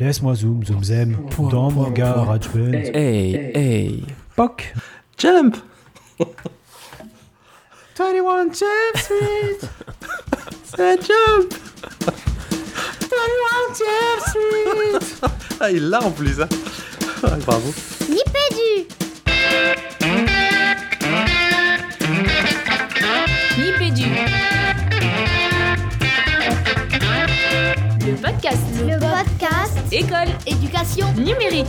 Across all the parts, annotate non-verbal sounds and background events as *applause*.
Laisse-moi zoom, zoom, zem, dans mon garage band. Hey, hey. Poc. Jump *laughs* 21 Jump Street. C'est Jump 21 Jump Street. Ah, il l'a en plus, hein. Ah, Bravo. Nipédu Nipédu. Le podcast. Le podcast École. Éducation Numérique.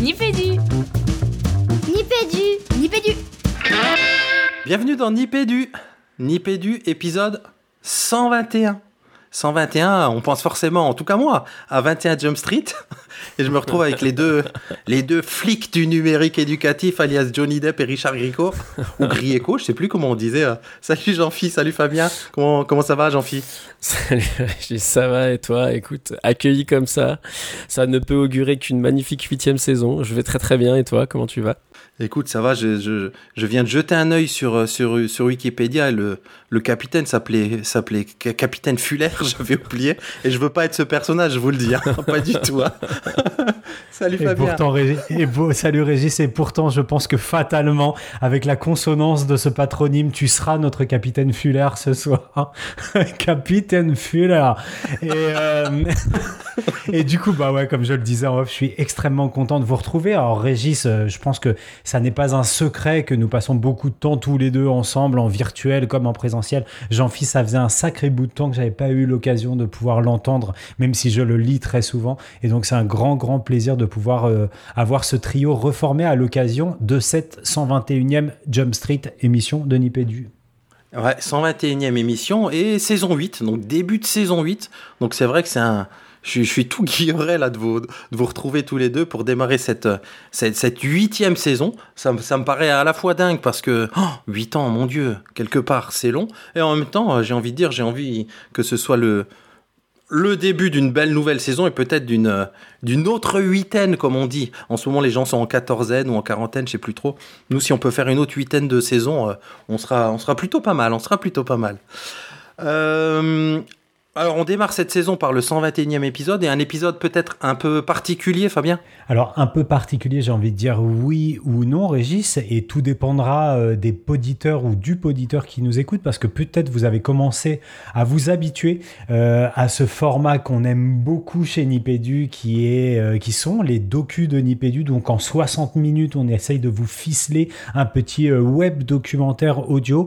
Nipédu. Nipédu Nipédu Bienvenue dans Nipédu. Nipédu, épisode 121. 121, on pense forcément, en tout cas moi, à 21 Jump Street. *laughs* Et je me retrouve avec les deux, les deux flics du numérique éducatif, alias Johnny Depp et Richard Grieco. Ou Grieco, je sais plus comment on disait. euh. Salut Jean-Phi, salut Fabien. Comment, ça va Jean-Phi? Salut ça va et toi? Écoute, accueilli comme ça, ça ne peut augurer qu'une magnifique huitième saison. Je vais très très bien et toi, comment tu vas? Écoute, ça va, je, je, je viens de jeter un œil sur, euh, sur, sur Wikipédia et le, le capitaine s'appelait, s'appelait Ca- Capitaine Fuller, *laughs* j'avais oublié. Et je veux pas être ce personnage, je vous le dis, hein, *laughs* pas du tout. hein. *laughs* Salut Et Fabien. pourtant, Régis, et beau, salut Régis, et pourtant, je pense que fatalement, avec la consonance de ce patronyme, tu seras notre capitaine Fuller ce soir. capitaine Fuller. Et, euh, et du coup, bah ouais, comme je le disais en off, je suis extrêmement content de vous retrouver. Alors, Régis, euh, je pense que ça n'est pas un secret que nous passons beaucoup de temps tous les deux ensemble, en virtuel comme en présentiel. Jean-Philippe, ça faisait un sacré bout de temps que j'avais pas eu l'occasion de pouvoir l'entendre, même si je le lis très souvent. Et donc, c'est un grand, grand plaisir de pouvoir euh, avoir ce trio reformé à l'occasion de cette 121e Jump Street émission de Nipédu. Ouais, 121e émission et saison 8, donc début de saison 8. Donc c'est vrai que c'est un. Je, suis- tout guilleret là de vous, de vous retrouver tous les deux pour démarrer cette, cette, huitième saison. Ça, ça me paraît à la fois dingue parce que oh, 8 ans, mon Dieu, quelque part c'est long. Et en même temps, euh, j'ai envie de dire, j'ai envie que ce soit le, le début d'une belle nouvelle saison et peut-être d'une euh, d'une autre huitaine, comme on dit. En ce moment, les gens sont en quatorzaine ou en quarantaine, je sais plus trop. Nous, si on peut faire une autre huitaine de saison, euh, on, sera, on sera plutôt pas mal. On sera plutôt pas mal. Euh, alors, on démarre cette saison par le 121e épisode et un épisode peut-être un peu particulier, Fabien? Alors, un peu particulier, j'ai envie de dire oui ou non, Régis, et tout dépendra euh, des poditeurs ou du poditeur qui nous écoute, parce que peut-être vous avez commencé à vous habituer euh, à ce format qu'on aime beaucoup chez Nipédu, qui, est, euh, sont les docus de Nipédu. Donc, en 60 minutes, on essaye de vous ficeler un petit web documentaire audio.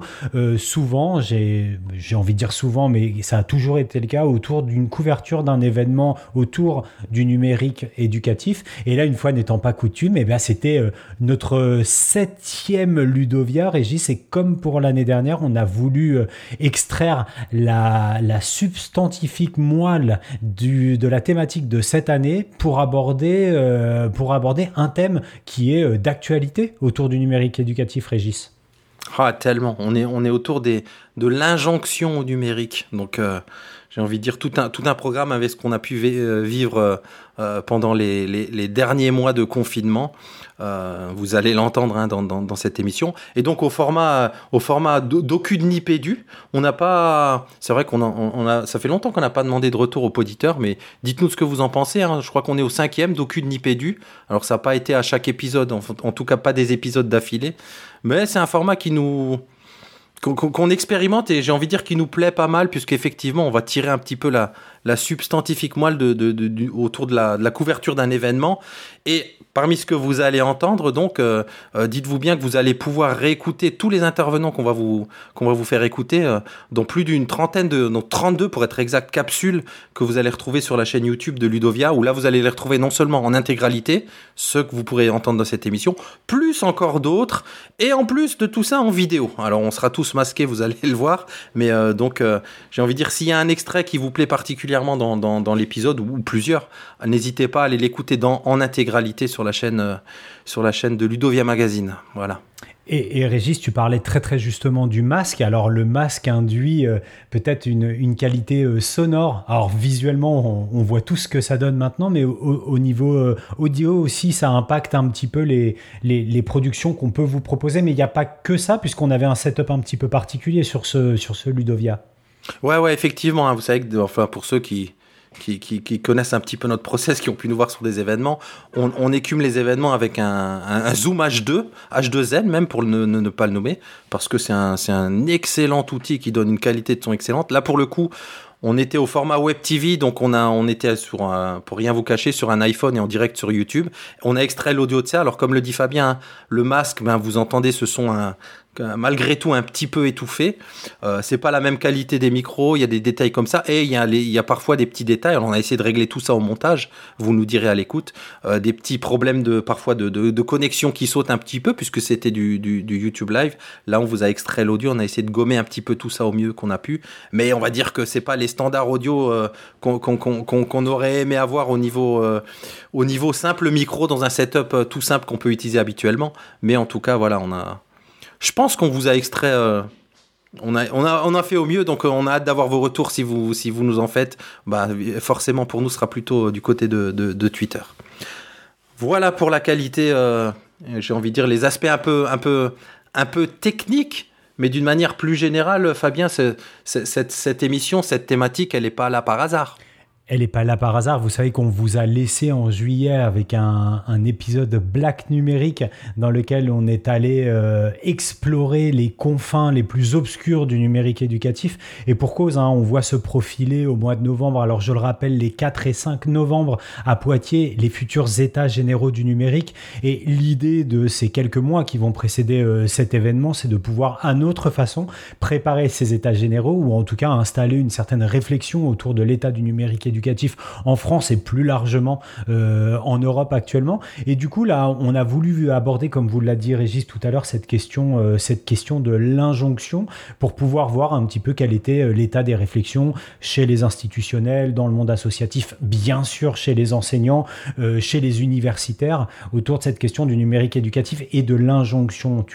Souvent, j'ai envie de dire souvent, mais ça a toujours été le cas, autour d'une couverture d'un événement autour du numérique éducatif. Et là, une fois n'étant pas coutume, eh c'était euh, notre septième Ludovia, Régis. Et comme pour l'année dernière, on a voulu euh, extraire la, substantifique moelle du, de la thématique de cette année pour aborder, euh, pour aborder un thème qui est d'actualité autour du numérique éducatif, Régis. Ah, tellement. On est, on est autour des, de l'injonction au numérique. Donc, j'ai envie de dire tout un, tout un programme avec ce qu'on a pu euh, vivre euh, euh, pendant les, les, derniers mois de confinement. Vous allez l'entendre hein, dans, dans, cette émission. Et donc, au format, au format Nipédu, on n'a pas. C'est vrai qu'on a. Ça fait longtemps qu'on n'a pas demandé de retour aux auditeurs, mais dites-nous ce que vous en pensez. hein. Je crois qu'on est au cinquième docu de Nipédu. Alors, ça n'a pas été à chaque épisode, en tout cas pas des épisodes d'affilée. Mais c'est un format qui nous qu'on qu'on expérimente et j'ai envie de dire qui nous plaît pas mal puisqu'effectivement on va tirer un petit peu la, la substantifique moelle de, de- de- autour de la, la couverture d'un événement. Et parmi ce que vous allez entendre donc euh, euh, dites-vous bien que vous allez pouvoir réécouter tous les intervenants qu'on va vous qu'on va faire écouter euh, dont plus d'une trentaine de donc 32 pour être exact capsules que vous allez retrouver sur la chaîne YouTube de Ludovia où là vous allez les retrouver non seulement en intégralité ceux que vous pourrez entendre dans cette émission plus encore d'autres et en plus de tout ça en vidéo. Alors on sera tous masqués, vous allez *laughs* le voir, mais donc j'ai envie de dire s'il y a un extrait qui vous plaît particulièrement dans, dans, l'épisode ou plusieurs, n'hésitez pas à aller l'écouter en intégralité sur la chaîne euh, sur la chaîne de Ludovia Magazine. Voilà. Et, et Régis, tu parlais très très justement du masque. Alors le masque induit euh, peut-être une, une qualité euh, sonore. Alors visuellement, on, on voit tout ce que ça donne maintenant, mais au, au niveau euh, audio aussi, ça impacte un petit peu les, les, les productions qu'on peut vous proposer. Mais il n'y a pas que ça, puisqu'on avait un setup un petit peu particulier sur ce, sur ce Ludovia. Ouais, ouais, effectivement. hein, vous savez que, enfin, pour ceux qui, qui, connaissent un petit peu notre process, qui ont pu nous voir sur des événements, on, écume les événements avec un, Zoom H2, H2N même pour ne, pas le nommer, parce que c'est un, excellent outil qui donne une qualité de son excellente. Là, pour le coup, on était au format Web TV, donc on, a, on était sur un, pour rien vous cacher, sur un iPhone et en direct sur YouTube. On a extrait l'audio de ça. Alors, comme le dit Fabien, hein, le masque, ben, vous entendez ce son malgré tout un petit peu étouffé. Euh, c'est pas la même qualité des micros, il y a des détails comme ça, et il y, a parfois des petits détails. On a essayé de régler tout ça au montage, vous nous direz à l'écoute. Euh, des petits problèmes de parfois de, connexion qui sautent un petit peu, puisque c'était du, YouTube Live. Là, on vous a extrait l'audio, on a essayé de gommer un petit peu tout ça au mieux qu'on a pu. Mais on va dire que c'est pas les standards audio euh, qu'on qu qu qu aurait aimé avoir au niveau, au niveau simple micro dans un setup tout simple qu'on peut utiliser habituellement. Mais en tout cas, voilà, on a je pense qu'on vous a extrait. Euh, on, a, on, a, on a fait au mieux, donc euh, on a hâte d'avoir vos retours si vous, si vous nous en faites. Bah, forcément, pour nous, ce sera plutôt du côté de, de, Twitter. Voilà pour la qualité, euh, j'ai envie de dire, les aspects un peu, un peu, un peu techniques. Mais d'une manière plus générale, Fabien, cette, cette émission, cette thématique, elle n'est pas là par hasard. Elle n'est pas là par hasard. Vous savez qu'on vous a laissé en juillet avec un, épisode Black numérique dans lequel on est allé euh, explorer les confins les plus obscurs du numérique éducatif. Et pour cause, hein, on voit se profiler au mois de novembre. Alors je le rappelle, les 4 et 5 novembre à Poitiers, les futurs états généraux du numérique. Et l'idée de ces quelques mois qui vont précéder euh, cet événement, c'est de pouvoir à notre façon préparer ces états généraux ou en tout cas installer une certaine réflexion autour de l'état du numérique éducatif en France et plus largement euh, en Europe actuellement. Et du coup, là, on a voulu aborder, comme vous l'a dit Régis tout à l'heure, cette question, euh, cette question de l'injonction pour pouvoir voir un petit peu quel était euh, l'état des réflexions chez les institutionnels, dans le monde associatif, bien sûr chez les enseignants, chez les universitaires, autour de cette question du numérique éducatif et de l'injonction.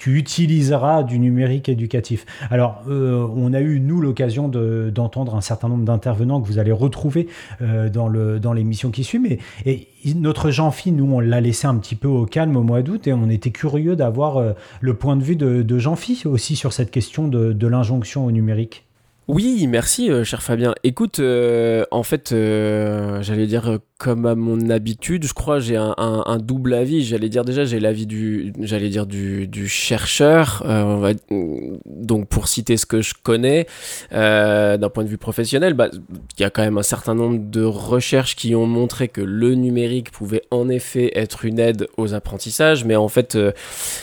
Tu utiliseras du numérique éducatif. Alors, euh, on a eu, nous, l'occasion d'entendre de, un certain nombre d'intervenants que vous allez retrouver euh, dans l'émission qui suit, mais et notre Jean-Phi, nous, on l'a laissé un petit peu au calme au mois d'août et on était curieux d'avoir euh, le point de vue de, Jean-Phi aussi sur cette question de, l'injonction au numérique. Oui, merci, cher Fabien. Écoute, en fait, j'allais dire comme à mon habitude, je crois j'ai un, double avis. J'allais dire déjà j'ai l'avis du, j'allais dire du, chercheur. va, donc pour citer ce que je connais d'un point de vue professionnel, bah, il y a quand même un certain nombre de recherches qui ont montré que le numérique pouvait en effet être une aide aux apprentissages, mais en fait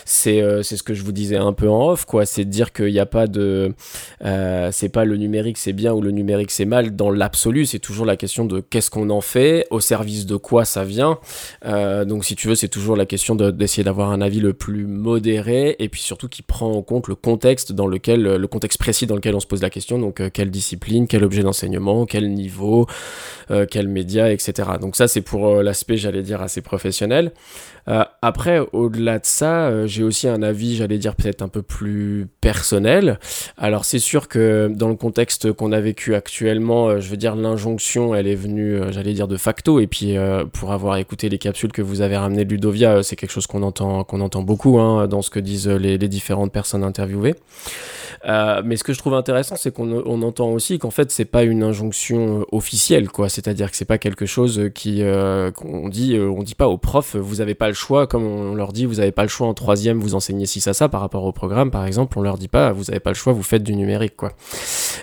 c'est c'est ce que je vous disais un peu en off, quoi. C'est de dire qu'il n'y a pas de, c'est pas le numérique c'est bien ou le numérique c'est mal dans l'absolu c'est toujours la question de qu'est-ce qu'on en fait au service de quoi ça vient euh, donc si tu veux c'est toujours la question d'essayer de, d'avoir un avis le plus modéré et puis surtout qui prend en compte le contexte dans lequel le contexte précis dans lequel on se pose la question donc euh, quelle discipline quel objet d'enseignement quel niveau euh, quel média etc donc ça c'est pour euh, l'aspect j'allais dire assez professionnel euh, après, au-delà de ça, euh, j'ai aussi un avis, j'allais dire peut-être un peu plus personnel. Alors c'est sûr que dans le contexte qu'on a vécu actuellement, euh, je veux dire l'injonction, elle est venue, euh, j'allais dire de facto. Et puis euh, pour avoir écouté les capsules que vous avez ramenées de Ludovia, c'est quelque chose qu'on entend, qu'on entend beaucoup hein, dans ce que disent les, les différentes personnes interviewées. Euh, mais ce que je trouve intéressant, c'est qu'on on entend aussi qu'en fait, c'est pas une injonction officielle, quoi. C'est-à-dire que c'est pas quelque chose qui euh, qu'on dit, on dit pas aux profs, vous avez pas le choix, comme on leur dit, vous avez pas le choix en troisième, vous enseignez ci ça ça par rapport au programme, par exemple, on leur dit pas, vous avez pas le choix, vous faites du numérique, quoi.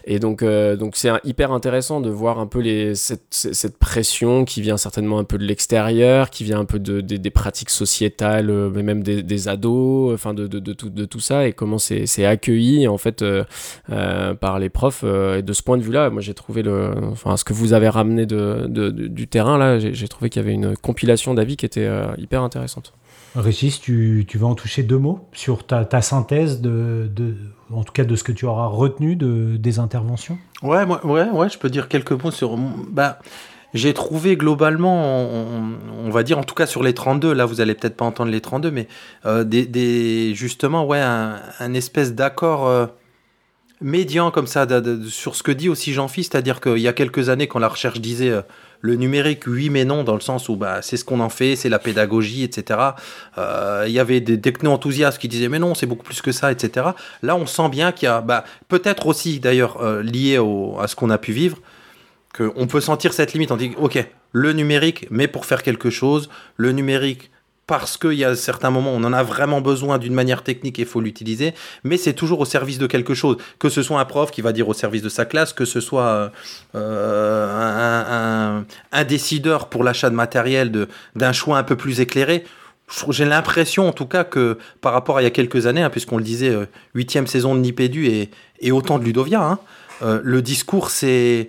Et donc, euh, donc c'est hyper intéressant de voir un peu les cette, cette pression qui vient certainement un peu de l'extérieur, qui vient un peu de, de, des pratiques sociétales, mais même des, des ados, enfin de, de, de, tout, de tout ça, et comment c'est accueilli en fait euh, euh, par les profs. Euh, et de ce point de vue-là, moi j'ai trouvé le, enfin ce que vous avez ramené de, de, de du terrain là, j'ai trouvé qu'il y avait une compilation d'avis qui était hyper intéressante. Régis, tu, tu vas en toucher deux mots sur ta, ta synthèse de, de, en tout cas de ce que tu auras retenu de, des interventions? Ouais, moi, ouais, ouais, je peux dire quelques mots sur. Bah, j'ai trouvé globalement, on, va dire en tout cas sur les 32, là vous allez peut-être pas entendre les 32, mais euh, justement, ouais, un, espèce d'accord. Euh, médian comme ça sur ce que dit aussi Jean-Philippe, c'est-à-dire qu'il y a quelques années, quand la recherche disait euh, le numérique, oui mais non, dans le sens où bah, c'est ce qu'on en fait, c'est la pédagogie, etc. Euh, Il y avait des techno-enthousiastes qui disaient mais non, c'est beaucoup plus que ça, etc. Là, on sent bien qu'il y a, bah, peut-être aussi d'ailleurs lié à ce qu'on a pu vivre, qu'on peut sentir cette limite. On dit, ok, le numérique, mais pour faire quelque chose, le numérique, parce qu'il y a certains moments, on en a vraiment besoin d'une manière technique et il faut l'utiliser, mais c'est toujours au service de quelque chose. Que ce soit un prof qui va dire au service de sa classe, que ce soit euh, un, un- décideur pour l'achat de matériel d'un choix un peu plus éclairé. J'ai l'impression, en tout cas, que par rapport à il y a quelques années, hein, puisqu'on le disait, euh, huitième saison de Nipédu et, et autant de Ludovia, hein, euh, le discours, c'est.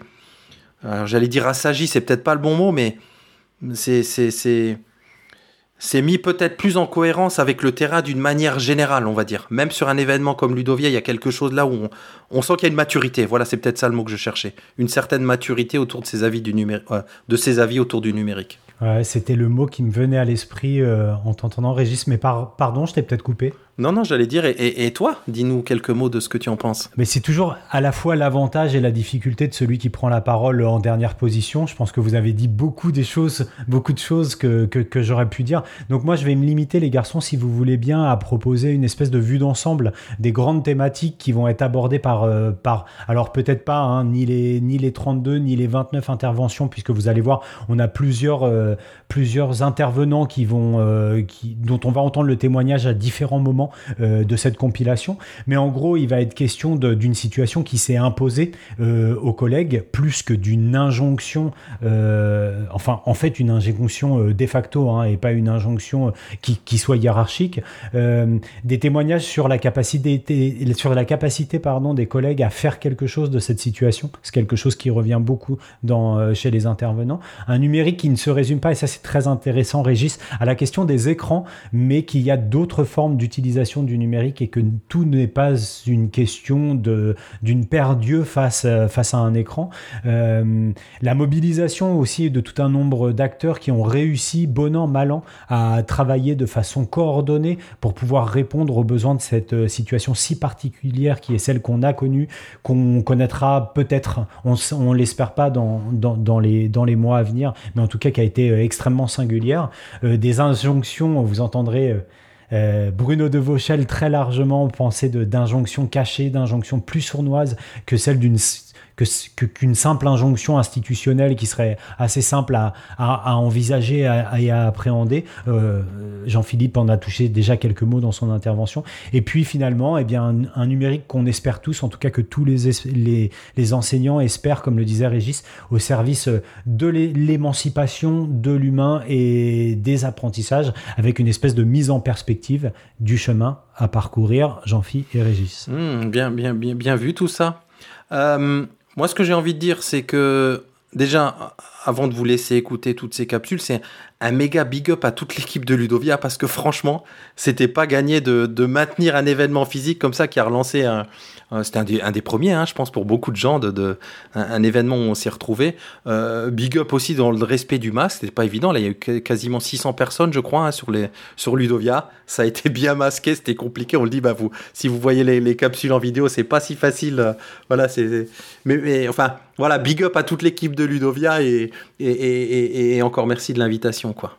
Alors, J'allais dire assagi, c'est peut-être pas le bon mot, mais c'est. c'est- mis peut-être plus en cohérence avec le terrain d'une manière générale, on va dire. Même sur un événement comme Ludovia, il y a quelque chose là où on, on sent qu'il y a une maturité. Voilà, c'est peut-être ça le mot que je cherchais. Une certaine maturité autour de ces avis, du numé- euh, de avis autour du numérique. C'était le mot qui me venait à l'esprit euh, en t'entendant, Régis. Mais par- pardon, je t'ai peut-être coupé. Non, non, j'allais dire, et, toi, dis-nous quelques mots de ce que tu en penses. Mais c'est toujours à la fois l'avantage et la difficulté de celui qui prend la parole en dernière position. Je pense que vous avez dit beaucoup des choses, beaucoup de choses que, j'aurais pu dire. Donc moi, je vais me limiter, les garçons, si vous voulez bien, à proposer une espèce de vue d'ensemble des grandes thématiques qui vont être abordées par, euh, alors peut-être pas hein, ni les ni les 32 ni les 29 interventions, puisque vous allez voir, on a plusieurs euh, intervenants qui vont euh, dont on va entendre le témoignage à différents moments euh, de cette compilation. Mais en gros, il va être question d'une situation qui s'est imposée euh, aux collègues plus que d'une injonction, euh, enfin en fait une injonction de facto hein, et pas une injonction qui, soit hiérarchique. Des témoignages sur la capacité, sur la capacité pardon, des collègues à faire quelque chose de cette situation. C'est quelque chose qui revient beaucoup chez les intervenants. Un numérique qui ne se résume pas, et ça c'est très intéressant Régis, à la question des écrans, mais qu'il y a d'autres formes d'utilisation du numérique et que tout n'est pas une question d'une paire d'yeux face, euh, face à un écran. Euh, la mobilisation aussi de tout un nombre d'acteurs qui ont réussi, bon an, mal an, à travailler de façon coordonnée pour pouvoir répondre aux besoins de cette euh, situation si particulière qui est celle qu'on a connue, qu'on connaîtra peut-être, on, on l'espère pas dans, dans, les, dans les mois à venir, mais en tout cas qui a été extrêmement singulière. Des injonctions, vous entendrez. Euh, Bruno de Vauchel très largement pensait d'injonctions cachées, d'injonctions plus sournoises que celle d'une que qu'une simple injonction institutionnelle qui serait assez simple à, à- envisager et à appréhender. Euh, Jean-Philippe en a touché déjà quelques mots dans son intervention. Et puis finalement, eh bien, un, numérique qu'on espère tous, en tout cas que tous les, es- les, enseignants espèrent, comme le disait Régis, au service de l'é- l'émancipation de l'humain et des apprentissages, avec une espèce de mise en perspective du chemin à parcourir, Jean-Philippe et Régis. Hmm, bien, bien, bien, bien vu tout ça. Euh, moi, ce que j'ai envie de dire, c'est que déjà, avant de vous laisser écouter toutes ces capsules, c'est un méga big up à toute l'équipe de Ludovia parce que franchement, c'était pas gagné de, maintenir un événement physique comme ça qui a relancé un. C'était un, des- premiers, hein, je pense, pour beaucoup de gens, de, un, événement où on s'est retrouvés. Euh, big up aussi dans le respect du masque, c'était pas évident. Là, il y a eu quasiment 600 personnes, je crois, hein, sur, les, sur Ludovia. Ça a été bien masqué, c'était compliqué. On le dit, bah, vous, si vous voyez les, les capsules en vidéo, c'est pas si facile. euh, voilà. Mais, mais, enfin, voilà, big up à toute l'équipe de Ludovia et, et, et, et- et encore merci de l'invitation, quoi.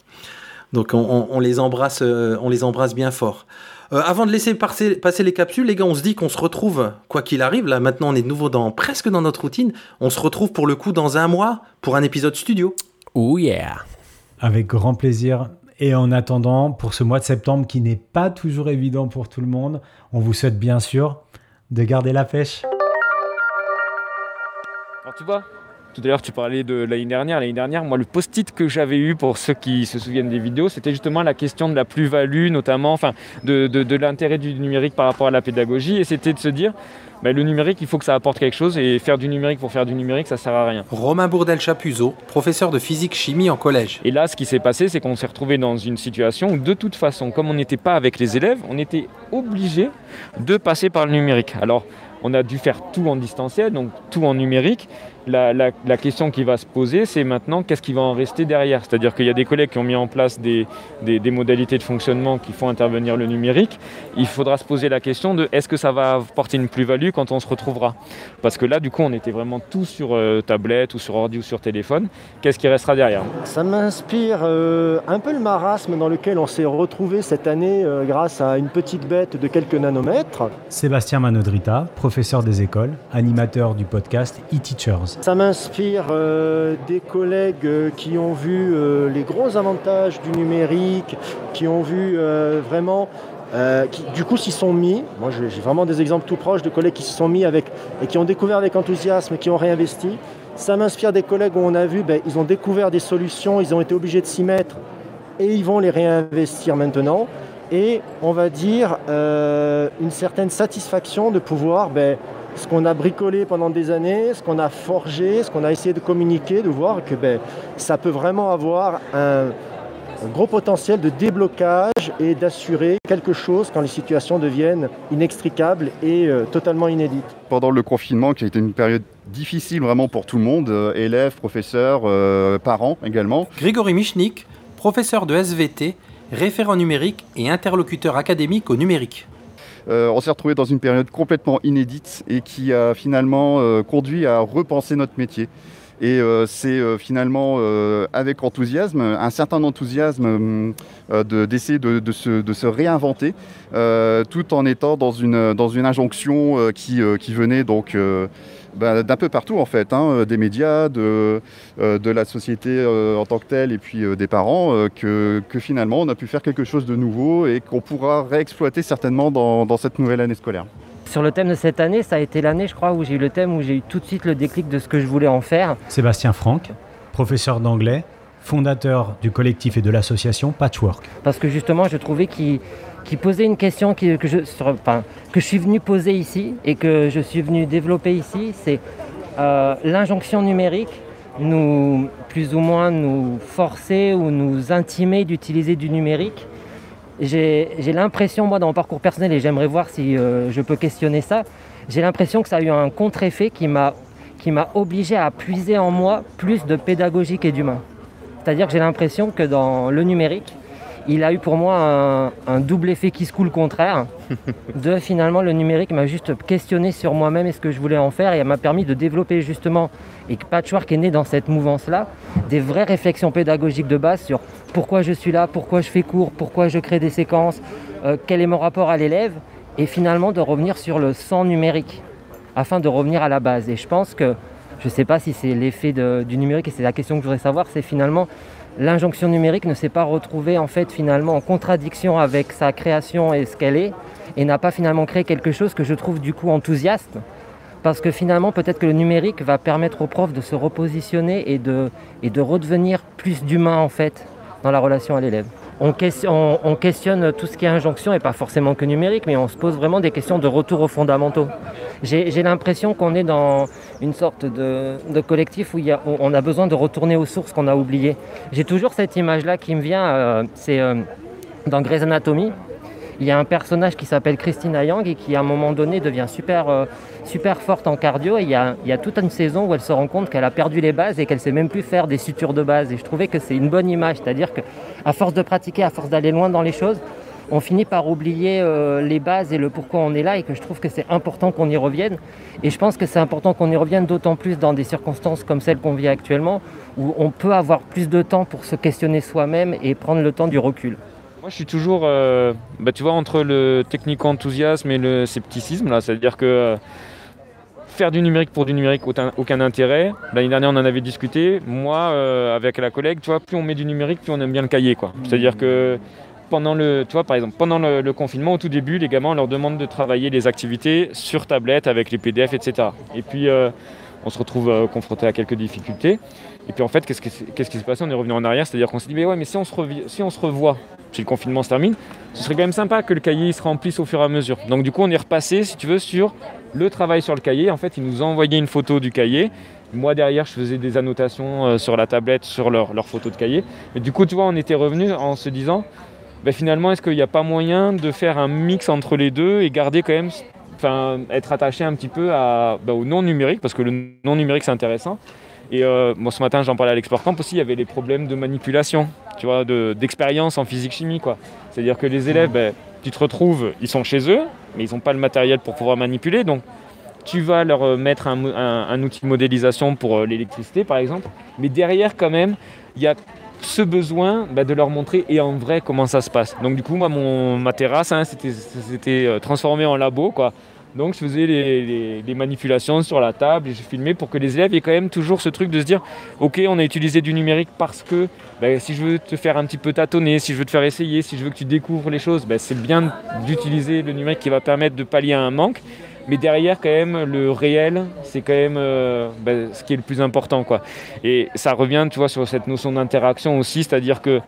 Donc on, on- on les embrasse, euh, on les embrasse bien fort. Euh, avant de laisser passer, passer les capsules, les gars, on se dit qu'on se retrouve, quoi qu'il arrive. Là, maintenant, on est de nouveau dans presque dans notre routine. On se retrouve pour le coup dans un mois pour un épisode studio. Oh yeah Avec grand plaisir. Et en attendant, pour ce mois de septembre qui n'est pas toujours évident pour tout le monde, on vous souhaite bien sûr de garder la pêche. Alors tu vois, tout à l'heure tu parlais de l'année dernière. L'année dernière, moi le post-it que j'avais eu pour ceux qui se souviennent des vidéos, c'était justement la question de la plus-value, notamment, enfin, de, de- de l'intérêt du numérique par rapport à la pédagogie. Et c'était de se dire, bah, le numérique, il faut que ça apporte quelque chose. Et faire du numérique pour faire du numérique, ça sert à rien. Romain Bourdel-Chapuzot, professeur de physique-chimie en collège. Et là, ce qui s'est passé, c'est qu'on s'est retrouvé dans une situation où, de toute façon, comme on n'était pas avec les élèves, on était obligé de passer par le numérique. Alors, on a dû faire tout en distanciel, donc tout en numérique. La, la- la question qui va se poser, c'est maintenant qu'est-ce qui va en rester derrière? C'est-à-dire qu'il y a des collègues qui ont mis en place des, des- des modalités de fonctionnement qui font intervenir le numérique. Il faudra se poser la question de est-ce que ça va apporter une plus-value quand on se retrouvera? Parce que là, du coup, on était vraiment tous sur euh, tablette ou sur ordi ou sur téléphone. Qu'est-ce qui restera derrière? Ça m'inspire euh, un peu le marasme dans lequel on s'est retrouvé cette année euh, grâce à une petite bête de quelques nanomètres. Sébastien Manodrita, professeur des écoles, animateur du podcast e-Teachers. Ça m'inspire euh, des collègues euh, qui ont vu euh, les gros avantages du numérique, qui ont vu vraiment, qui du coup s'y sont mis. Moi j'ai vraiment des exemples tout proches de collègues qui s'y sont mis avec et qui ont découvert avec enthousiasme, qui ont réinvesti. Ça m'inspire des collègues où on a vu, ben, ils ont découvert des solutions, ils ont été obligés de s'y mettre et ils vont les réinvestir maintenant. Et on va dire une certaine satisfaction de pouvoir ben, ce qu'on a bricolé pendant des années, ce qu'on a forgé, ce qu'on a essayé de communiquer, de voir que ben, ça peut vraiment avoir un, un gros potentiel de déblocage et d'assurer quelque chose quand les situations deviennent inextricables et euh, totalement inédites. pendant le confinement, qui a été une période difficile vraiment pour tout le monde, euh, élèves, professeurs, euh, parents également. Grégory Michnik, professeur de SVT, référent numérique et interlocuteur académique au numérique. Euh, on s'est retrouvé dans une période complètement inédite et qui a finalement euh, conduit à repenser notre métier. Et euh, c'est finalement avec enthousiasme, un certain enthousiasme de- d'essayer de, se, réinventer, tout en étant dans une, injonction qui, venait donc bah, d'un peu partout en fait, hein, euh, des médias, de, euh, de la société euh, en tant que telle et puis euh, des parents, euh, que, que finalement on a pu faire quelque chose de nouveau et qu'on pourra réexploiter certainement dans, dans cette nouvelle année scolaire. Sur le thème de cette année, ça a été l'année, je crois, où j'ai eu le thème, où j'ai eu tout de suite le déclic de ce que je voulais en faire. Sébastien Franck, professeur d'anglais, fondateur du collectif et de l'association Patchwork. Parce que justement, je trouvais qu'il qu'il posait une question qui- que, je, que je suis venu poser ici et que je suis venu développer ici. C'est euh, l'injonction numérique, nous, plus ou moins nous forcer ou nous intimer d'utiliser du numérique. J'ai l'impression, moi, dans mon parcours personnel, et j'aimerais voir si euh, je peux questionner ça, j'ai l'impression que ça a eu un contre-effet qui qui m'a obligé à puiser en moi plus de pédagogique et d'humain. C'est-à-dire que j'ai l'impression que dans le numérique, il a eu pour moi un, un double effet qui se coule contraire. *laughs* de finalement, le numérique m'a juste questionné sur moi-même et ce que je voulais en faire et elle m'a permis de développer justement, et que Patchwork est né dans cette mouvance-là, des vraies réflexions pédagogiques de base sur pourquoi je suis là, pourquoi je fais cours, pourquoi je crée des séquences, euh, quel est mon rapport à l'élève, et finalement de revenir sur le sang numérique afin de revenir à la base. Et je pense que, je ne sais pas si c'est l'effet du numérique, et c'est la question que je voudrais savoir, c'est finalement l'injonction numérique ne s'est pas retrouvée en fait finalement en contradiction avec sa création et ce qu'elle est, et n'a pas finalement créé quelque chose que je trouve du coup enthousiaste, parce que finalement peut-être que le numérique va permettre aux profs de se repositionner et de, et de redevenir plus d'humain en fait dans la relation à l'élève. On question- on- on questionne tout ce qui est injonction et pas forcément que numérique, mais on se pose vraiment des questions de retour aux fondamentaux. J'ai l'impression qu'on est dans une sorte de, collectif où on a besoin de retourner aux sources qu'on a oubliées. J'ai toujours cette image-là qui me vient, euh, c'est euh, dans Grey's Anatomy. Il y a un personnage qui s'appelle Christina Yang et qui à un moment donné devient super, euh, super forte en cardio. Et il y, a, toute une saison où elle se rend compte qu'elle a perdu les bases et qu'elle sait même plus faire des sutures de base. Et je trouvais que c'est une bonne image, c'est-à-dire que à force de pratiquer, à force d'aller loin dans les choses, on finit par oublier euh, les bases et le pourquoi on est là et que je trouve que c'est important qu'on y revienne. Et je pense que c'est important qu'on y revienne d'autant plus dans des circonstances comme celles qu'on vit actuellement où on peut avoir plus de temps pour se questionner soi-même et prendre le temps du recul. Moi, je suis toujours, euh, bah, tu vois, entre le technico-enthousiasme et le scepticisme, là. C'est-à-dire que euh, faire du numérique pour du numérique, aucun, aucun intérêt. L'année dernière, on en avait discuté. Moi, euh, avec la collègue, tu vois, plus on met du numérique, plus on aime bien le cahier, quoi. C'est-à-dire que pendant le, tu vois, par exemple, pendant le, confinement, au tout début, les gamins, on leur demande de travailler les activités sur tablette avec les PDF, etc. Et puis, on se retrouve confronté à quelques difficultés. Et puis en fait, qu'est-ce qui, s'est- passé? On est revenu en arrière, c'est-à-dire qu'on s'est dit, mais ouais, mais si on se, revoit, si le confinement se termine, ce serait quand même sympa que le cahier se remplisse au fur et à mesure. Donc du coup, on est repassé, si tu veux, sur le travail sur le cahier. En fait, ils nous ont envoyé une photo du cahier. Moi, derrière, je faisais des annotations euh, sur la tablette, sur leur, leur photo de cahier. Et du coup, tu vois, on était revenu en se disant, ben, finalement, est-ce qu'il n'y a pas moyen de faire un mix entre les deux et garder quand même enfin, être attaché un petit peu bah, au non numérique, parce que le non numérique c'est intéressant. Et euh, ce matin j'en parlais à l'Explore Camp aussi, il y avait les problèmes de manipulation, tu vois, de- d'expérience en physique-chimie quoi. C'est-à-dire que les élèves, ben, tu te retrouves, ils sont chez eux, mais ils n'ont pas le matériel pour pouvoir manipuler, donc tu vas leur euh, mettre un, outil de modélisation pour euh, l'électricité par exemple, mais derrière quand même, il y a ce besoin bah, de leur montrer et en vrai comment ça se passe. Donc du coup, moi, mon, ma terrasse, hein, c'était transformé en labo, quoi. Donc je faisais les, manipulations sur la table et je filmais pour que les élèves aient quand même toujours ce truc de se dire, ok, on a utilisé du numérique parce que bah, si je veux te faire un petit peu tâtonner, si je veux te faire essayer, si je veux que tu découvres les choses, bah, c'est bien d'utiliser le numérique qui va permettre de pallier à un manque. Mais derrière, quand même, le réel, c'est quand même euh, bah, ce qui est le plus important. Quoi. Et ça revient, tu vois, sur cette notion d'interaction aussi, c'est-à-dire que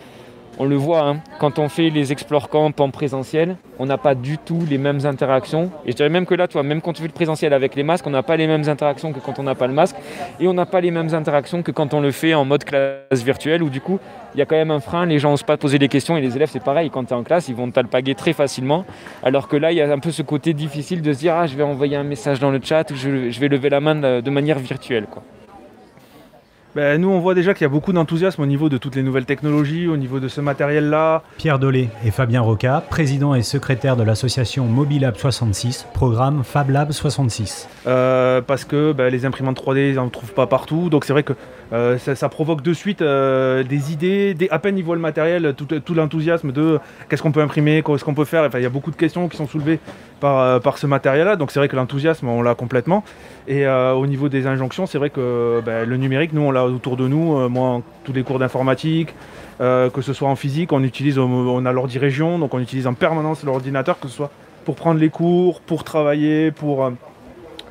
on le voit, hein, quand on fait les Explore Camp en présentiel, on n'a pas du tout les mêmes interactions. Et je dirais même que là, toi, même quand tu fais le présentiel avec les masques, on n'a pas les mêmes interactions que quand on n'a pas le masque. Et on n'a pas les mêmes interactions que quand on le fait en mode classe virtuelle, où du coup, il y a quand même un frein, les gens n'osent pas poser des questions, et les élèves, c'est pareil, quand tu es en classe, ils vont t'alpaguer très facilement. Alors que là, il y a un peu ce côté difficile de se dire, ah, je vais envoyer un message dans le chat, ou je, je vais lever la main de, de manière virtuelle. Quoi. Ben, nous, on voit déjà qu'il y a beaucoup d'enthousiasme au niveau de toutes les nouvelles technologies, au niveau de ce matériel-là. Pierre Dolé et Fabien Roca, président et secrétaire de l'association Mobilab 66, programme Fab Lab 66. Euh, parce que ben, les imprimantes 3D, ils n'en trouvent pas partout. Donc c'est vrai que euh, ça, provoque de suite euh, des idées. À peine ils voient le matériel, tout, l'enthousiasme de qu'est-ce qu'on peut imprimer, qu'est-ce qu'on peut faire. Enfin, il y a beaucoup de questions qui sont soulevées par, euh, ce matériel-là. Donc c'est vrai que l'enthousiasme, on l'a complètement. Et au niveau des injonctions, c'est vrai que ben, le numérique, nous, on l'a autour de nous. Moi, tous les cours d'informatique, que ce soit en physique, on utilise, on a l'ordi région, donc on utilise en permanence l'ordinateur, que ce soit pour prendre les cours, pour travailler, pour,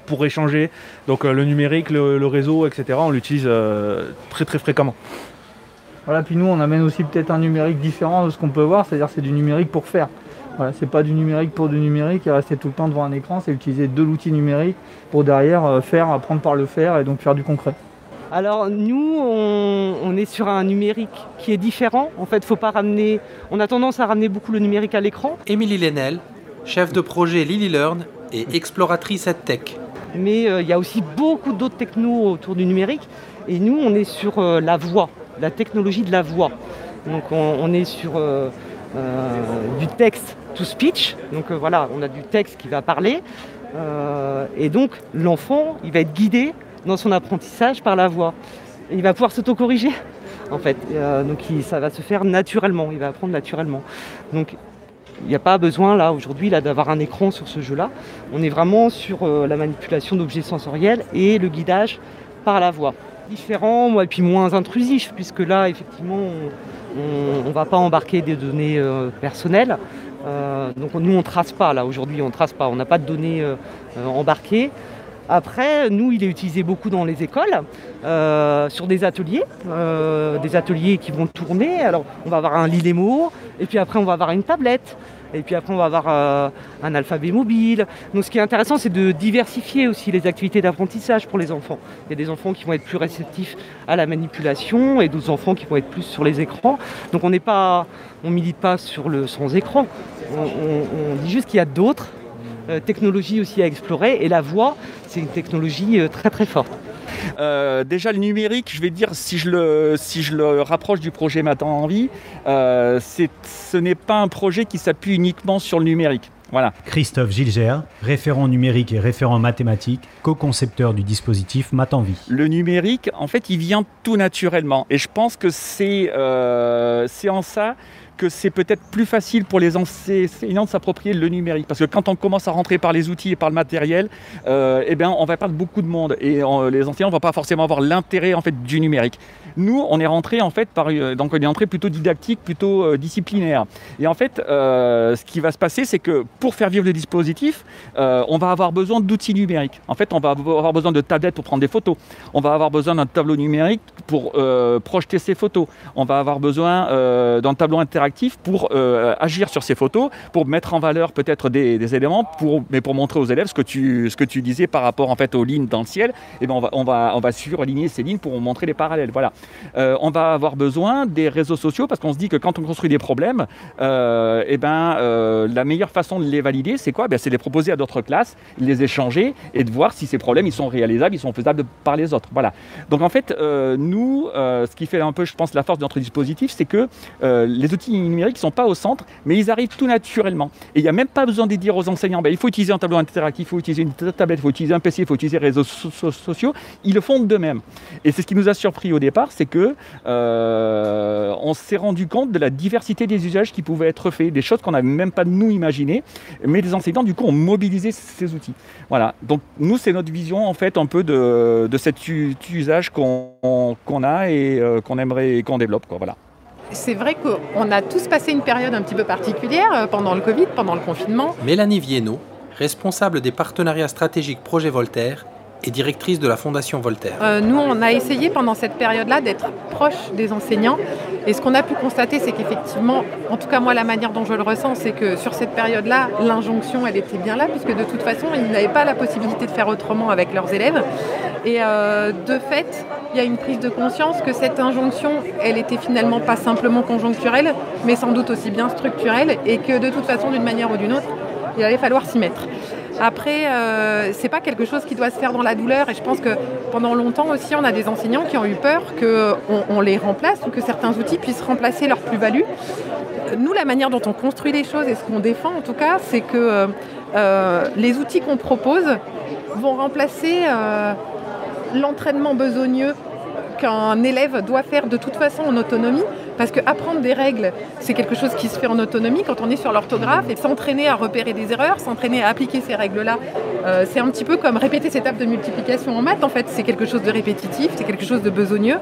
pour échanger. Donc euh, le numérique, le, le réseau, etc., on l'utilise euh, très très fréquemment. Voilà, puis nous on amène aussi peut-être un numérique différent de ce qu'on peut voir, c'est-à-dire c'est du numérique pour faire. Voilà, c'est pas du numérique pour du numérique et rester tout le temps devant un écran, c'est utiliser de l'outil numérique pour derrière euh, faire, apprendre par le faire et donc faire du concret. Alors nous, on, on est sur un numérique qui est différent. En fait, faut pas ramener. On a tendance à ramener beaucoup le numérique à l'écran, Émilie Lenel, chef de projet Lily Learn et exploratrice EdTech. Mais euh, il y a aussi beaucoup d'autres technos autour du numérique. Et nous, on est sur euh, la voix, la technologie de la voix. Donc on, est sur euh, du text to speech. Donc voilà, on a du texte qui va parler. Et donc l'enfant, il va être guidé dans son apprentissage par la voix. Il va pouvoir s'autocorriger, en fait. Donc ça va se faire naturellement, il va apprendre naturellement. Donc il n'y a pas besoin là aujourd'hui d'avoir un écran sur ce jeu-là. On est vraiment sur euh, la manipulation d'objets sensoriels et le guidage par la voix. Différent, et puis moins intrusif, puisque là effectivement on ne va pas embarquer des données euh, personnelles. Euh, donc nous on trace pas là aujourd'hui, on trace pas, on n'a pas de données embarquées. Après, nous, il est utilisé beaucoup dans les écoles, euh, sur des ateliers, euh, des ateliers qui vont tourner. Alors, on va avoir un lit et puis après, on va avoir une tablette, et puis après, on va avoir euh, un alphabet mobile. Donc, ce qui est intéressant, c'est de diversifier aussi les activités d'apprentissage pour les enfants. Il y a des enfants qui vont être plus réceptifs à la manipulation, et d'autres enfants qui vont être plus sur les écrans. Donc, on n'est pas, on milite pas sur le sans écran. On, dit juste qu'il y a d'autres technologies aussi à explorer, et la voix, c'est une technologie euh, très très forte. Euh, déjà le numérique, je vais dire si je le, si je le rapproche du projet Matin en vie, euh, ce n'est pas un projet qui s'appuie uniquement sur le numérique. Voilà. Christophe Gilgère, référent numérique et référent mathématique, co-concepteur du dispositif Math en vie. Le numérique, en fait, il vient tout naturellement. Et je pense que c'est euh, c'est en ça que c'est peut-être plus facile pour les enseignants de s'approprier le numérique. Parce que quand on commence à rentrer par les outils et par le matériel, euh, eh bien, on va perdre beaucoup de monde. Et euh, les enseignants ne vont pas forcément avoir l'intérêt en fait, du numérique. Nous, on est rentré en fait par euh, donc on est plutôt didactique, plutôt euh, disciplinaire. Et en fait, euh, ce qui va se passer, c'est que pour faire vivre le dispositif, on va avoir besoin d'outils numériques. En fait, on va avoir besoin de tablettes pour prendre des photos. On va avoir besoin d'un tableau numérique pour projeter ses photos. On va avoir besoin d'un tableau interactif pour euh, agir sur ces photos, pour mettre en valeur peut-être des, éléments, pour, mais pour montrer aux élèves ce que tu, ce que tu disais par rapport en fait aux lignes dans le ciel. Et ben on va, on va, on va surligner ces lignes pour montrer les parallèles. Voilà. Euh, on va avoir besoin des réseaux sociaux parce qu'on se dit que quand on construit des problèmes, euh, et ben la meilleure façon de les valider, c'est quoi? Ben, C'est de les proposer à d'autres classes, les échanger et de voir si ces problèmes ils sont réalisables, ils sont faisables par les autres. Voilà. Donc en fait, nous, ce qui fait un peu, je pense, la force de notre dispositif, c'est que les outils numériques ne sont pas au centre, mais ils arrivent tout naturellement. Et il n'y a même pas besoin de dire aux enseignants, ben, il faut utiliser un tableau interactif, il faut utiliser une tablette, il faut utiliser un PC, il faut utiliser les réseaux so- so- sociaux. Ils le font d'eux-mêmes. Et c'est ce qui nous a surpris au départ, c'est que euh, on s'est rendu compte de la diversité des usages qui pouvaient être faits, des choses qu'on n'avait même pas nous imaginé, mais les enseignants du coup ont mobilisé ces outils. Voilà. Donc nous, c'est notre vision en fait un peu de, cet usage qu'on a et euh, qu'on aimerait qu'on développe. Voilà. C'est vrai qu'on a tous passé une période un petit peu particulière euh, pendant le Covid, pendant le confinement. Mélanie Viennot, responsable des partenariats stratégiques Projet Voltaire et directrice de la Fondation Voltaire. Euh, nous, on a essayé pendant cette période-là d'être proche des enseignants. Et ce qu'on a pu constater, c'est qu'effectivement, en tout cas moi, la manière dont je le ressens, c'est que sur cette période-là, l'injonction, elle était bien là, puisque de toute façon, ils n'avaient pas la possibilité de faire autrement avec leurs élèves. Et euh, de fait, il y a une prise de conscience que cette injonction, elle était finalement pas simplement conjoncturelle, mais sans doute aussi bien structurelle, et que de toute façon, d'une manière ou d'une autre, il allait falloir s'y mettre. Après, euh, c'est pas quelque chose qui doit se faire dans la douleur et je pense que pendant longtemps aussi, on a des enseignants qui ont eu peur qu'on on les remplace ou que certains outils puissent remplacer leur plus-value. Nous, la manière dont on construit les choses et ce qu'on défend en tout cas, c'est que euh, euh, les outils qu'on propose vont remplacer euh, l'entraînement besogneux qu'un élève doit faire de toute façon en autonomie, parce que apprendre des règles, c'est quelque chose qui se fait en autonomie quand on est sur l'orthographe, et s'entraîner à repérer des erreurs, s'entraîner à appliquer ces règles-là, euh, c'est un petit peu comme répéter ces tables de multiplication en maths, en fait, c'est quelque chose de répétitif, c'est quelque chose de besogneux,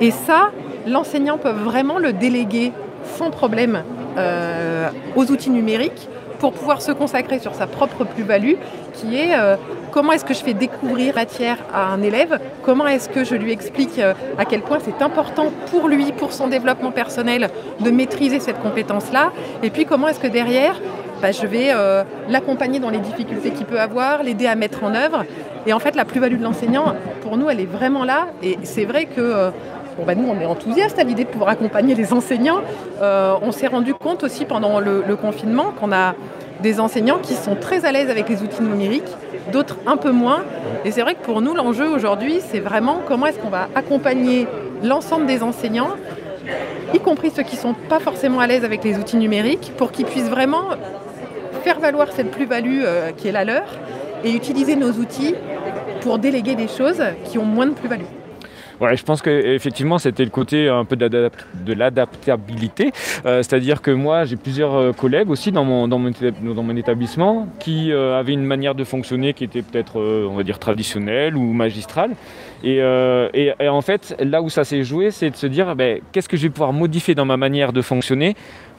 et ça, l'enseignant peut vraiment le déléguer sans problème euh, aux outils numériques pour pouvoir se consacrer sur sa propre plus-value, qui est euh, comment est-ce que je fais découvrir matière à un élève, comment est-ce que je lui explique euh, à quel point c'est important pour lui, pour son développement personnel, de maîtriser cette compétence-là, et puis comment est-ce que derrière, bah, je vais euh, l'accompagner dans les difficultés qu'il peut avoir, l'aider à mettre en œuvre? Et en fait, la plus-value de l'enseignant, pour nous, elle est vraiment là, et c'est vrai que... Bon, bah, nous, on est enthousiastes à l'idée de pouvoir accompagner les enseignants. On s'est rendu compte aussi pendant le confinement qu'on a des enseignants qui sont très à l'aise avec les outils numériques, d'autres un peu moins. Et c'est vrai que pour nous, l'enjeu aujourd'hui, c'est vraiment comment est-ce qu'on va accompagner l'ensemble des enseignants, y compris ceux qui ne sont pas forcément à l'aise avec les outils numériques, pour qu'ils puissent vraiment faire valoir cette plus-value euh, qui est la leur et utiliser nos outils pour déléguer des choses qui ont moins de plus-value. Ouais, je pense qu'effectivement, c'était le côté un peu de l'adaptabilité. Euh, C'est-à-dire que moi, j'ai plusieurs euh, collègues aussi dans mon, dans mon, établissement qui euh, avaient une manière de fonctionner qui était peut-être, on va dire, traditionnelle ou magistrale. Et, et- et en fait, là où ça s'est joué, c'est de se dire, ben, qu'est-ce que je vais pouvoir modifier dans ma manière de fonctionner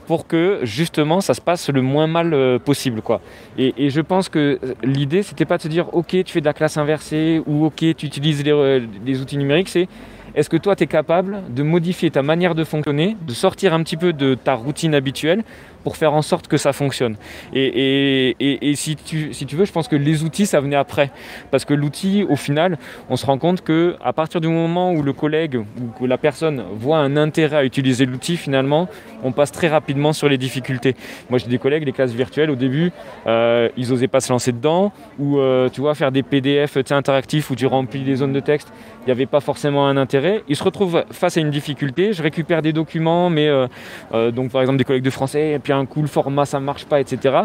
pour que justement ça se passe le moins mal euh, possible quoi. Et, je pense que l'idée c'était pas de se dire ok tu fais de la classe inversée ou ok tu utilises les, euh, les outils numériques, c'est est-ce que toi tu es capable de modifier ta manière de fonctionner, de sortir un petit peu de ta routine habituelle pour faire en sorte que ça fonctionne. Et, et- et- si, tu, si tu veux, je pense que les outils, ça venait après. Parce que l'outil, au final, on se rend compte que à partir du moment où le collègue ou que la personne voit un intérêt à utiliser l'outil, finalement, on passe très rapidement sur les difficultés. Moi, j'ai des collègues, les classes virtuelles, au début, euh, ils n'osaient pas se lancer dedans, ou euh, tu vois, faire des PDF interactifs où tu remplis des zones de texte, il n'y avait pas forcément un intérêt. Ils se retrouvent face à une difficulté, je récupère des documents, mais euh, donc par exemple des collègues de français, et puis un coup format ça marche pas, etc.